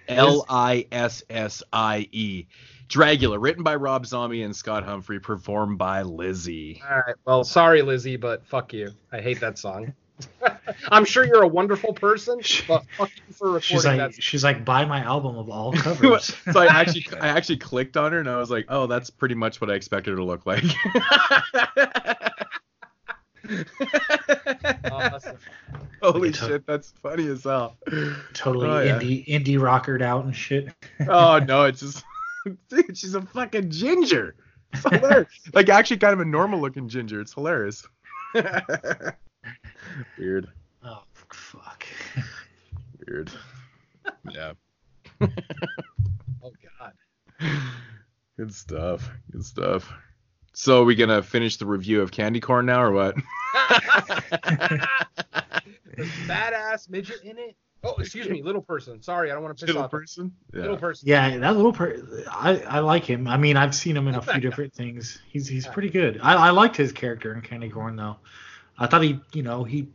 L I S S I E. Dragula, written by Rob Zombie and Scott Humphrey, performed by Lissie. All right, well, sorry, Lissie, but fuck you. I hate that song. I'm sure you're a wonderful person, but fuck you for recording She's like, that. she's like, buy my album of all covers. so I actually I actually clicked on her and I was like, oh, that's pretty much what I expected her to look like. Awesome. Holy to- shit, that's funny as hell. totally Oh, yeah. indie indie rockered out and shit. Oh no, it's just dude, she's a fucking ginger. It's hilarious. like actually kind of a normal looking ginger. It's hilarious. Weird. Oh fuck. Weird. Yeah. Oh god. Good stuff. Good stuff. So are we gonna finish the review of Candy Corn now or what? There's a badass midget in it. Oh, excuse me, little person. Sorry, I don't want to piss Little off. person? Little person. Yeah, that little per I I like him. I mean, I've seen him in a few different things. He's he's pretty good. I I liked his character in Candy Corn though. I thought he, you know, he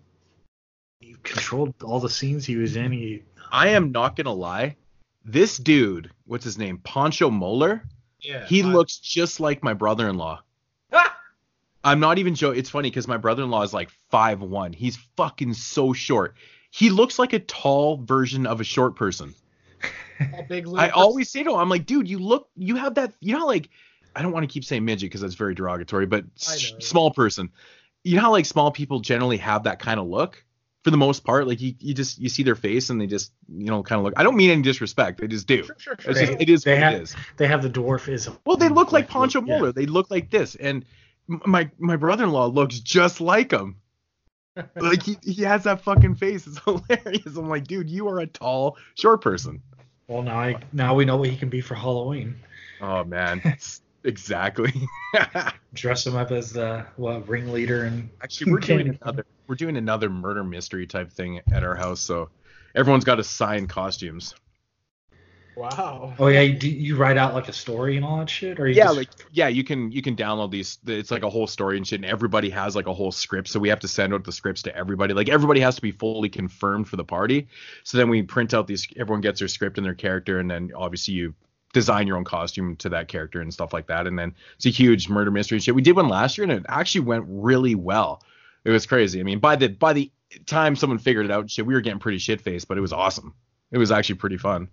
he controlled all the scenes he was in. He I am not gonna lie. This dude, what's his name? Pancho Moler? Yeah. He I- looks just like my brother-in-law. Ah! I'm not even joking. It's funny because my brother-in-law is like five one. He's fucking so short. He looks like a tall version of a short person. a big I person. always say to him, I'm like, dude, you look, you have that, you know, like, I don't want to keep saying midget because that's very derogatory, but s- I know. small person. You know how like small people generally have that kind of look for the most part. Like you, you just you see their face and they just you know kind of look. I don't mean any disrespect. They just do. Sure, sure, sure. It's just, it is They what have- it is. they have the dwarfism. Well, they look like Pancho yeah. They look like this, and my my brother-in-law looks just like him. like he, he has that fucking face. It's hilarious. I'm like, dude, you are a tall, short person. Well, now I now we know what he can be for Halloween. Oh man, exactly. Dress him up as the what ringleader and Actually, we're doing another we're doing another murder mystery type thing at our house, so everyone's got to sign costumes. Wow. Oh yeah, do you write out like a story and all that shit, or you yeah just, like yeah you can you can download these it's like a whole story and shit and everybody has like a whole script so we have to send out the scripts to everybody like everybody has to be fully confirmed for the party so then we print out these everyone gets their script and their character and then obviously you design your own costume to that character and stuff like that and then it's a huge murder mystery and shit we did one last year and it actually went really well it was crazy i mean by the by the time someone figured it out shit we were getting pretty shit faced but it was awesome it was actually pretty fun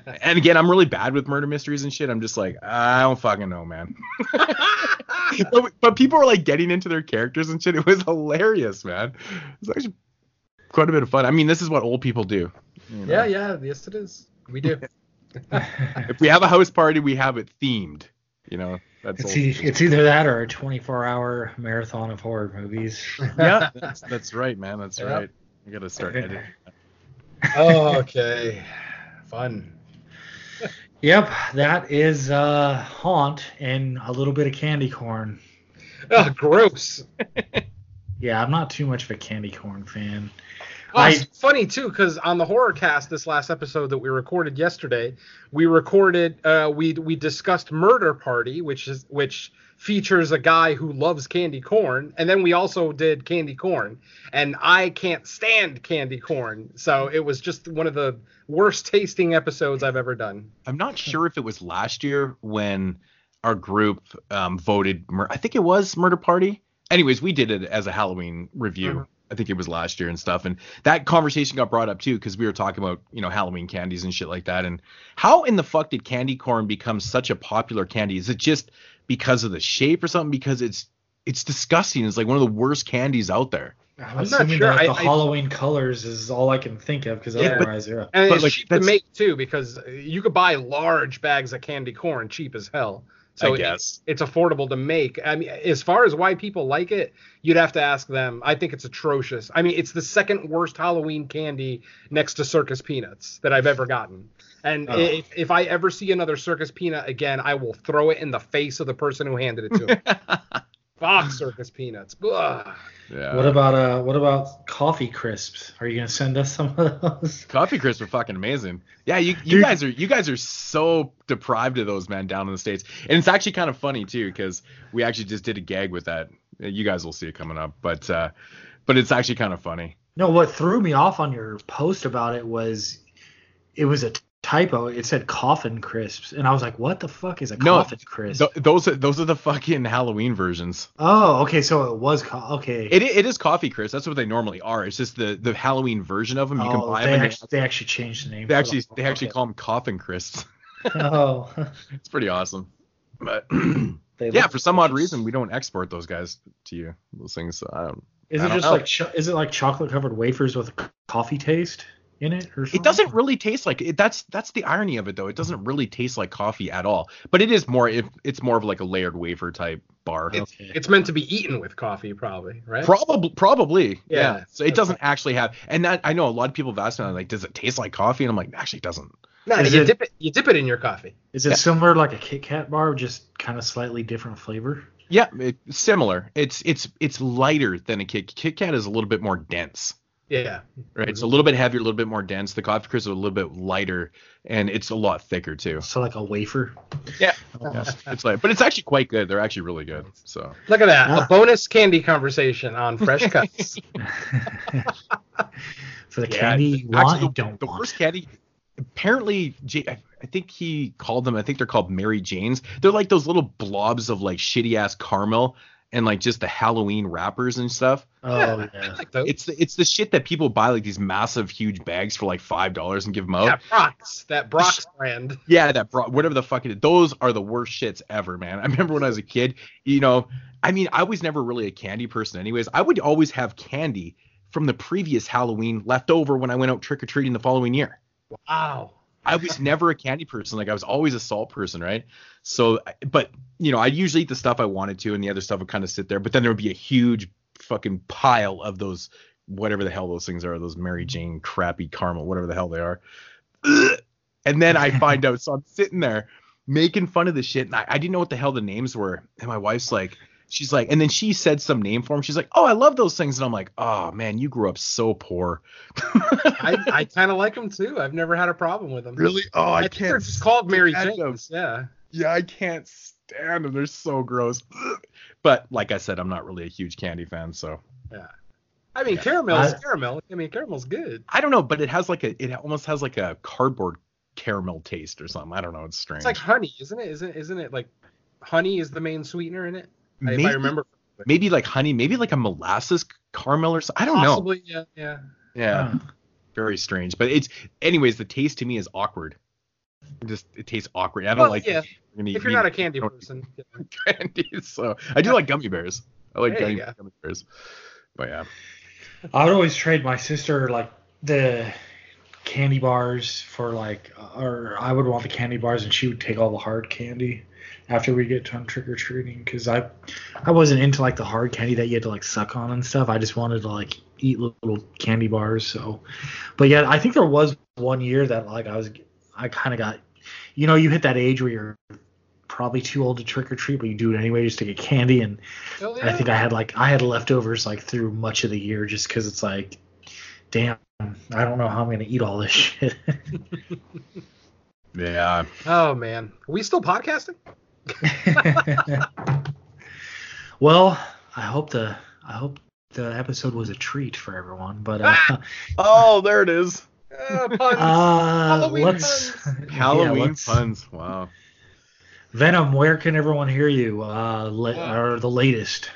and again, I'm really bad with murder mysteries and shit. I'm just like, I don't fucking know, man. but, but people were like getting into their characters and shit. It was hilarious, man. It's was actually quite a bit of fun. I mean, this is what old people do. you know. Yeah, yeah, yes it is. We do. If we have a house party, we have it themed. You know, that's it's, old. e- it's either that or a 24-hour marathon of horror movies. yeah, that's, that's right, man. That's Yep. right. I gotta start editing. oh, okay. Fun. Yep, that is uh, Haunt and a little bit of candy corn. Oh, gross. Yeah, I'm not too much of a candy corn fan. Oh, I- it's funny too, because on the horror cast, this last episode that we recorded yesterday, we recorded, uh, we we discussed Murder Party, which is which features a guy who loves candy corn, and then we also did candy corn, and I can't stand candy corn, so it was just one of the worst tasting episodes I've ever done. I'm not sure if it was last year when our group um, voted. Mur- I think it was Murder Party. Anyways, we did it as a Halloween review. Mhm. I think it was last year and stuff, and that conversation got brought up too because we were talking about you know Halloween candies and shit like that. And how in the fuck did candy corn become such a popular candy? Is it just because of the shape or something? Because it's it's disgusting. It's like one of the worst candies out there. I'm, I'm not assuming sure. that I- the I- Halloween colors is all I can think of because Yeah, but- otherwise, yeah. And But, it's like, cheap to make too because you could buy large bags of candy corn cheap as hell. So I it- it's affordable to make. I mean, as far as why people like it, you'd have to ask them. I think it's atrocious. I mean, it's the second worst Halloween candy next to circus peanuts that I've ever gotten. And Oh. if, if I ever see another circus peanut again, I will throw it in the face of the person who handed it to me. Fuck circus peanuts. Ugh. Yeah. What about uh what about coffee crisps? Are you gonna send us some of those? Coffee crisps are fucking amazing. Yeah, you, you Dude. guys are you guys are so deprived of those, man, down in the states. And it's actually kind of funny too, because we actually just did a gag with that. You guys will see it coming up, but uh, but it's actually kind of funny. No, what threw me off on your post about it was it was a typo. It said coffin crisps, and I was like, "What the fuck is a No, coffin crisp?" Th- those are those are the fucking Halloween versions. oh, okay, so it was co- okay. It it is coffee crisps. That's what they normally are. It's just the the Halloween version of them. You can oh, buy they, them. And actually, they actually changed the name. they actually them. they actually call them coffin crisps. Oh, it's pretty awesome. But yeah, for some odd reason we don't export those guys to you. Those things. So I don't. Is I it don't just know. like cho- is it like chocolate covered wafers with c- coffee taste in it or something? It doesn't really taste like it. That's that's the irony of it though. It doesn't really taste like coffee at all. But it is more. It, it's more of like a layered wafer type bar. It's, Okay. it's meant to be eaten with coffee, probably, right? Probably, probably, yeah. Yeah, So it doesn't actually have, and that I know a lot of people have asked me like, does it taste like coffee? And I'm like, actually, it doesn't. no, Is you it- dip it. You dip it in your coffee. Is it Yeah. similar to like a Kit Kat bar, just kind of slightly different flavor? Yeah, it's similar. It's it's it's lighter than a Kit Kit Kat is a little bit more dense, Yeah. right? It's a little bit heavier, a little bit more dense. The coffee crisp is a little bit lighter, and it's a lot thicker too. So like a wafer. Yeah, yeah. it's like, but it's actually quite good. They're actually really good. So Look at that. Yeah. A bonus candy conversation on fresh cuts. For the Yeah, candy you actually, the, don't the want. worst candy. Apparently, I think he called them. I think they're called Mary Janes. They're like those little blobs of like shitty ass caramel and like just the Halloween wrappers and stuff. Oh I yeah. like. It's the, it's the shit that people buy like these massive huge bags for like five dollars and give them out. that Brach's, that Brach's brand. Yeah, that bro, whatever the fuck it is. Those are the worst shits ever, man. I remember when I was a kid, you know, I mean, I was never really a candy person anyways. I would always have candy from the previous Halloween left over when I went out trick or treating the following year. Wow. I was never a candy person. Like I was always a salt person, right? So, but you know, I'd usually eat the stuff I wanted to, and the other stuff would kind of sit there. But then there would be a huge fucking pile of those, whatever the hell those things are, those Mary Jane crappy caramel, whatever the hell they are. Ugh. And then I find out, so I'm sitting there making fun of the shit, and I, I didn't know what the hell the names were. And my wife's like, she's like, and then she said some name for him. She's like, oh, I love those things, and I'm like, oh man, you grew up so poor. I, I kind of like them too. I've never had a problem with them. really? Oh, I, I, can't. they're just called Mary stand Janes. Yeah. Yeah, I can't stand them. They're so gross. But like I said, I'm not really a huge candy fan, so Yeah. I mean, caramel. I- caramel. I mean, caramel's good. I don't know. But it has like a, it almost has like a cardboard caramel taste or something. I don't know. It's strange. It's like honey, isn't it? Isn't isn't it like honey is the main sweetener in it? I- maybe, if I remember. maybe like honey, maybe like a molasses caramel or something. I don't know. Possibly, yeah, yeah. Yeah, Huh. very strange. But it's, anyways, the taste to me is awkward. It just it tastes awkward. I don't Well, like. yeah. gonna eat If you're not a candy person, yeah. candies. So I do like gummy bears. I like There gummy, gummy bears. But yeah. I would always trade my sister like the candy bars for like, or I would want the candy bars and she would take all the hard candy after we get done trick or treating because I, I wasn't into like the hard candy that you had to like suck on and stuff. I just wanted to like eat little candy bars. So, but yeah, I think there was one year that like I was, I kind of got, you know, you hit that age where you're probably too old to trick or treat, but you do it anyway just to get candy and Oh, I think I had like I had leftovers like through much of the year just because it's like, damn, I don't know how I'm gonna eat all this shit. Yeah. Oh man, are we still podcasting? well, I hope the I hope the episode was a treat for everyone, but uh, Oh, there it is. Uh, puns. uh Halloween let's puns. yeah, Halloween let's- puns. Wow. Venom, where can everyone hear you? Uh, le- Uh, or the latest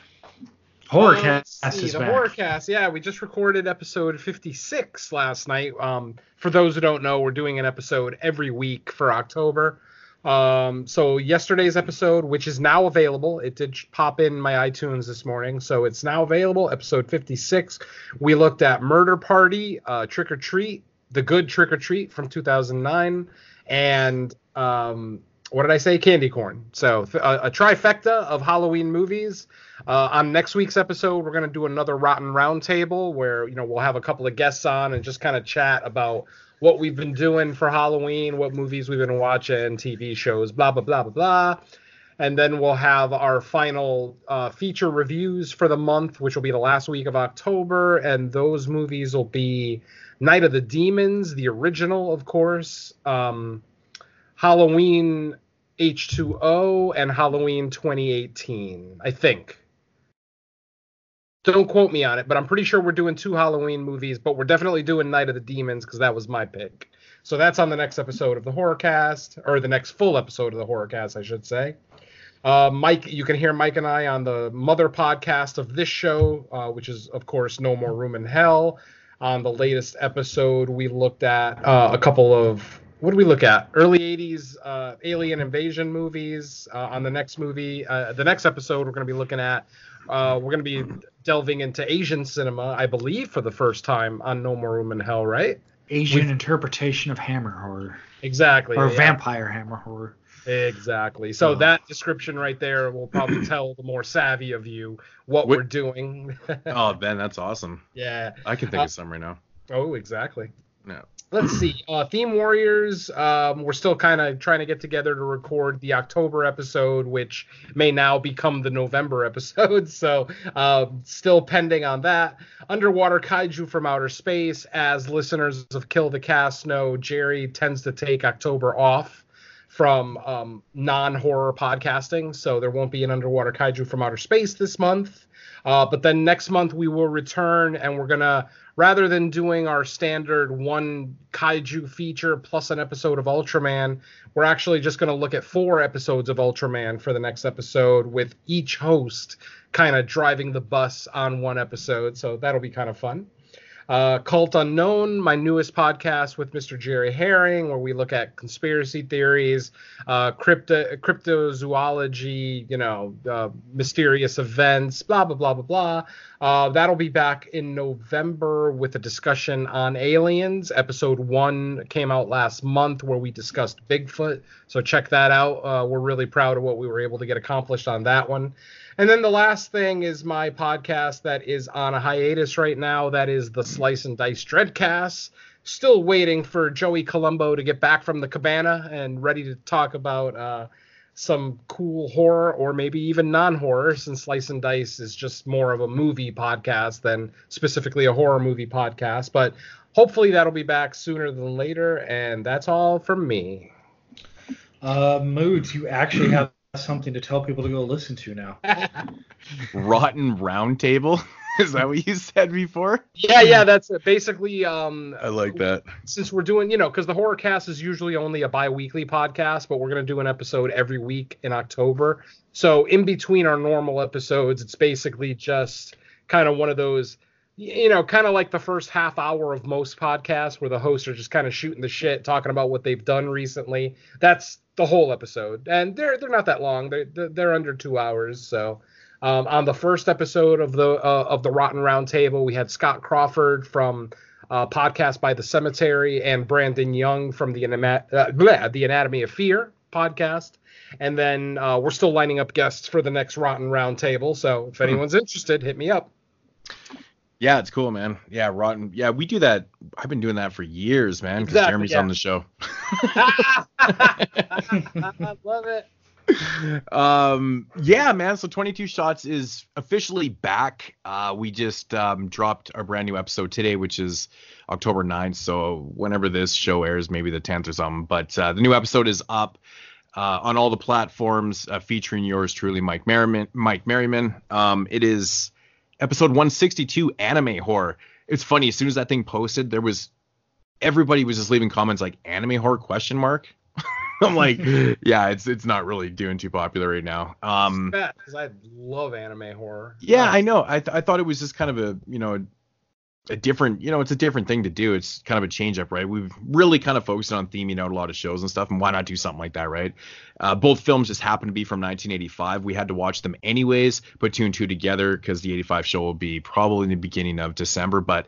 horror Uh, cast let's see, the back. Horrorcast, yeah, we just recorded episode 56 last night. Um, for those who don't know, we're doing an episode every week for October. Um, so yesterday's episode, which is now available, it did pop in my iTunes this morning, so it's now available. Episode 56, we looked at Murder Party, uh, Trick or Treat, The Good Trick or Treat from 2009, and um, what did I say? Candy Corn. So a, a trifecta of Halloween movies. Uh, on next week's episode, we're going to do another Rotten Roundtable where you know we'll have a couple of guests on and just kind of chat about what we've been doing for Halloween, what movies we've been watching, TV shows, blah blah blah blah blah. And then we'll have our final uh, feature reviews for the month, which will be the last week of October, and those movies will be Night of the Demons, the original, of course, um, Halloween H2O, and Halloween 2018. I think. Don't quote me on it, but I'm pretty sure we're doing two Halloween movies, but we're definitely doing Night of the Demons because that was my pick. So that's on the next episode of the Horrorcast, or the next full episode of the Horrorcast, I should say. Uh, Mike, you can hear Mike and I on the mother podcast of this show, uh, which is, of course, No More Room in Hell. On the latest episode, we looked at uh, a couple of what do we look at? Early 80s uh, alien invasion movies. Uh, on the next movie, uh, the next episode, we're going to be looking at. Uh, we're going to be delving into Asian cinema, I believe, for the first time on No More Room in Hell, right? Asian interpretation of hammer horror Exactly. or yeah. vampire hammer horror. Exactly. So Oh. that description right there will probably tell the more savvy of you what What- we're doing. Oh, Ben, that's awesome. yeah. I can think Uh, of some right now. Oh, exactly. No. Let's see. Uh, Theme Warriors. Um, we're still kind of trying to get together to record the October episode, which may now become the November episode. So, uh, still pending on that. Underwater Kaiju from Outer Space. As listeners of Kill the Cast know, Jerry tends to take October off from um, non-horror podcasting, so there won't be an Underwater Kaiju from Outer Space this month. Uh, but then next month we will return, and we're gonna rather than doing our standard one kaiju feature plus an episode of Ultraman, we're actually just gonna look at four episodes of Ultraman for the next episode, with each host kind of driving the bus on one episode. So that'll be kind of fun. Uh, Cult Unknown, my newest podcast with Mr. Jerry Herring, where we look at conspiracy theories, uh, crypto, cryptozoology, you know, uh, mysterious events, blah, blah, blah, blah, blah. Uh, that'll be back in November with a discussion on aliens. Episode one came out last month where we discussed Bigfoot. So check that out. Uh, we're really proud of what we were able to get accomplished on that one. And then the last thing is my podcast that is on a hiatus right now. That is the Slice and Dice Dreadcast. Still waiting for Joey Colombo to get back from the cabana and ready to talk about uh, some cool horror or maybe even non-horror since Slice and Dice is just more of a movie podcast than specifically a horror movie podcast. But hopefully that'll be back sooner than later. And that's all from me. Uh, moods. You actually have something to tell people to go listen to now. Rotten Roundtable. Is that what you said before? Yeah, yeah, that's it. Basically, um, I like that. since we're doing, you know, because the horror cast is usually only a bi-weekly podcast, but we're gonna do an episode every week in October. So in between our normal episodes, it's basically just kind of one of those, you know, kind of like the first half hour of most podcasts where the hosts are just kind of shooting the shit, talking about what they've done recently. That's the whole episode, and they're they're not that long. They're they're, under two hours, so. Um, on the first episode of the uh, of the Rotten Roundtable, we had Scott Crawford from uh, podcast by the Cemetery and Brandon Young from the Anima- uh, bleh, the Anatomy of Fear podcast. And then uh, we're still lining up guests for the next Rotten Roundtable. So if anyone's interested, hit me up. Yeah, it's cool, man. Yeah, Rotten. Yeah, we do that. I've been doing that for years, man. Because Exactly, Jeremy's yeah. on the show. I love it. um yeah man so 22 shots is officially back uh we just um dropped our brand new episode today which is october 9th so whenever this show airs maybe the 10th or something but uh, the new episode is up uh, on all the platforms uh, featuring yours truly mike merriman mike merriman um it is episode 162 anime horror. It's funny as soon as that thing posted there was everybody was just leaving comments like anime horror question mark? I'm like yeah it's it's not really doing too popular right now. Um Because I love anime horror. yeah i know. I, th- I thought it was just kind of a you know a different you know it's a different thing to do. It's kind of a change up right? We've really kind of focused on theming out a lot of shows and stuff and why not do something like that right? Uh, both films just happen to be from 1985 we had to watch them anyways put two and two together because the 85 show will be probably in the beginning of december. But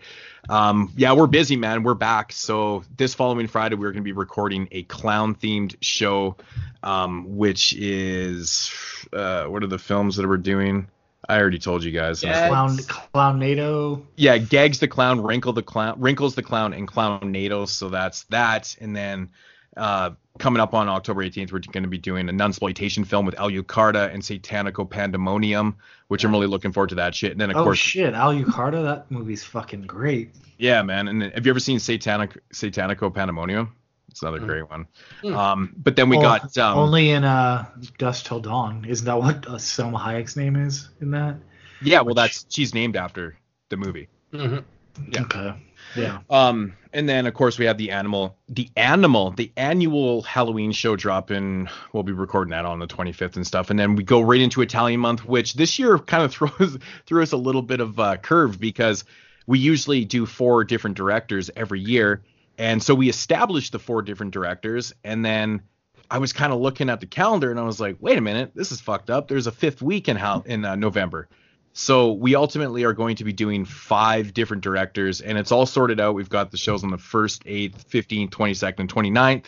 um, yeah we're busy man. We're back. So this following friday we're going to be recording a clown themed show um, which is uh, what are the films that we're doing I already told you guys. Yeah. Clown, nato. Yeah, Gags the Clown, Wrinkle the Clown, Wrinkles the Clown, and Clownado. So that's that. And then uh, coming up on October 18th, we're going to be doing a nunsploitation film with Alucarda and Satanico Pandemonium, which I'm really looking forward to that shit. And then of Oh course, shit, Alucarda, that movie's fucking great. yeah, man. And have you ever seen Satanic Satanico Pandemonium? It's another great one. Mm. Um, but then we Oh, got um, only in uh Dusk Till Dawn. Isn't that what uh, Salma Hayek's name is in that? yeah. Well, that's she's named after the movie. Mhm. Yeah. Okay. Yeah. Um, and then of course we have the animal, the animal, the annual Halloween show dropping. We'll be recording that on the 25th and stuff, and then we go right into Italian month, which this year kind of throws threw us a little bit of a curve because we usually do four different directors every year, and so we established the four different directors, and then I was kind of looking at the calendar and I was like, wait a minute, this is fucked up. There's a fifth week in how in uh, November. So we ultimately are going to be doing five different directors, and it's all sorted out. We've got the shows on the 1st, 8th, 15th, 22nd, and 29th,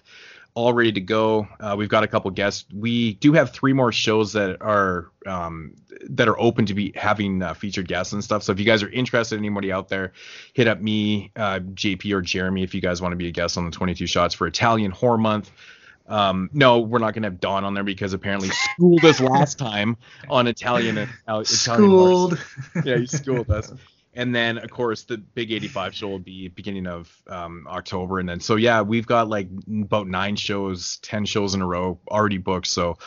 all ready to go. Uh, we've got a couple guests. We do have three more shows that are um, that are open to be having uh, featured guests and stuff. So if you guys are interested, anybody out there, hit up me, uh, JP, or Jeremy if you guys want to be a guest on the 22 Shots for Italian Horror Month. Um, no, we're not going to have Dawn on there because apparently schooled us last time on Italian. uh, Italian horror Schooled. yeah, you schooled us. And then, of course, the big 85 show will be beginning of um, October. And then, so yeah, we've got like about nine shows, 10 shows in a row already booked. So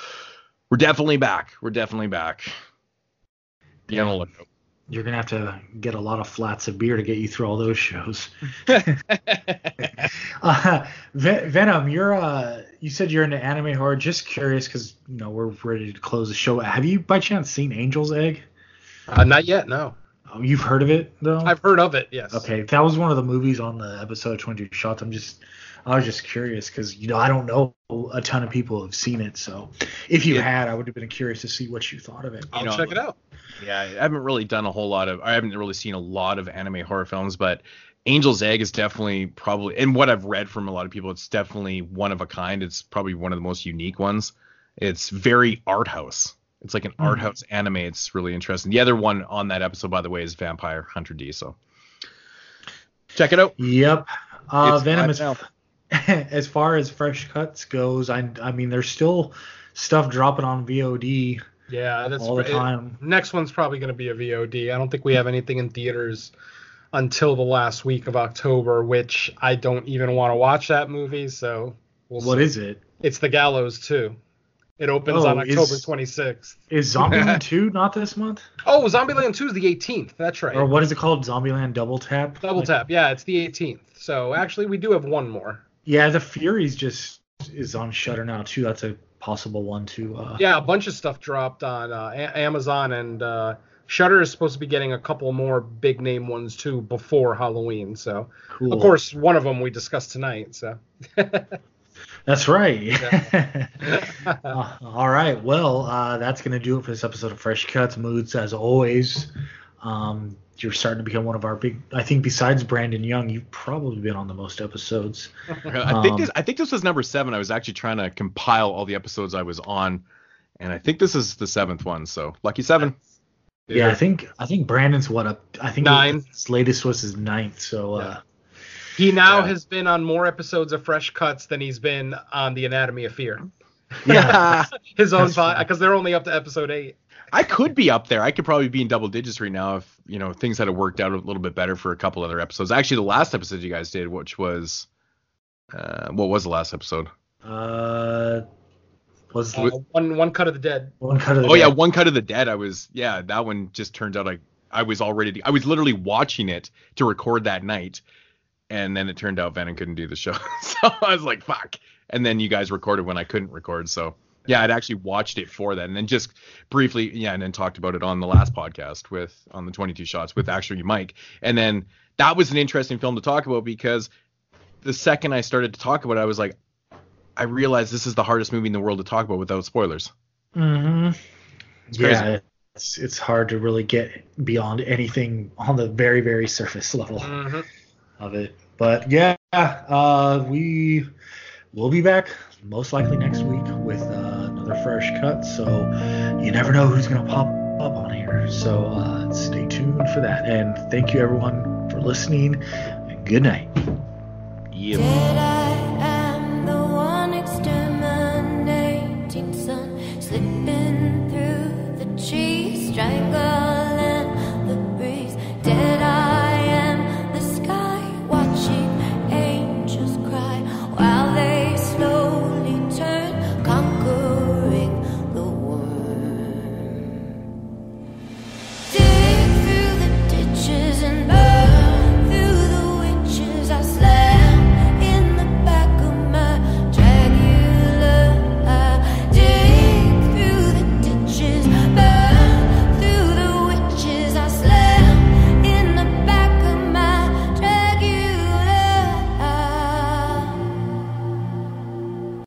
we're definitely back. We're definitely back. Be on the lookout. You're gonna have to get a lot of flats of beer to get you through all those shows. uh, Ven- Venom, you're uh, you said you're into anime horror. Just curious, because you know we're ready to close the show. Have you by chance seen Angel's Egg? Uh, not yet, no. Oh, you've heard of it though. I've heard of it, yes. Okay, that was one of the movies on the episode 22 shots. I'm just, I was just curious because you know I don't know a ton of people have seen it. So if you Yeah. had, I would have been curious to see what you thought of it. I'll You know, check it out. Yeah, I haven't really done a whole lot of. I haven't really seen a lot of anime horror films, but Angel's Egg is definitely probably, and what I've read from a lot of people, it's definitely one of a kind. It's probably one of the most unique ones. It's very art house. It's like an art house anime. It's really interesting. The other one on that episode, by the way, is Vampire Hunter D. So check it out. Yep. Uh, Venom is as far as fresh cuts goes. I I mean they're still stuff dropping on VOD Yeah, that's all the it- time. Next one's probably going to be a VOD. I don't think we have anything in theaters until the last week of October, which I don't even want to watch that movie. So we'll What see. is it? It's The Gallows 2. It opens Oh, on is- October 26th. Is Zombieland 2 not this month? Oh, Zombieland 2 is the 18th. That's right. Or what is it called? Zombieland Double Tap? Double Like- tap. Yeah, it's the 18th. So actually, we do have one more. Yeah, the Furies just is on Shudder now too. That's a possible one to. Uh, Yeah, a bunch of stuff dropped on uh, A- Amazon and uh, Shudder is supposed to be getting a couple more big name ones too before Halloween. So cool. of course, one of them we discussed tonight. So That's right. Uh, all right. Well, uh, that's going to do it for this episode of Fresh Cuts Moods. As always, um, you're starting to become one of our big. I think besides Brandon Young, you've probably been on the most episodes. I think Um, this I think this was number seven. I was actually trying to compile all the episodes I was on, and I think this is the seventh one. So lucky seven. Yeah, I think I think Brandon's what up. I think Nine. His latest was his ninth. So uh, he now Yeah. has been on more episodes of Fresh Cuts than he's been on the Anatomy of Fear. yeah, His own That's funny. because they're only up to episode eight. I could be up there. I could probably be in double digits right now if you know things had worked out a little bit better for a couple other episodes. Actually, the last episode you guys did, which was uh, what was the last episode? uh, was Uh, one one cut of the dead. one cut of the Oh yeah, one cut of the dead. I was yeah, that one just turned out like I was already I was literally watching it to record that night, and then it turned out Venom couldn't do the show, so I was like fuck. And then you guys recorded when I couldn't record, so yeah, I'd actually watched it for that, and then just briefly yeah, and then talked about it on the last podcast with on the 22 shots with actually Mike, and then that was an interesting film to talk about because the second I started to talk about it, I was like. I realized this is the hardest movie in the world to talk about without spoilers. hmm It's Yeah, it's it's hard to really get beyond anything on the very very surface level hmm of it. But yeah, uh, we will be back most likely next week with uh, another fresh cut. So you never know who's gonna pop up on here. So uh, stay tuned for that. And thank you everyone for listening. Good night. Yeah.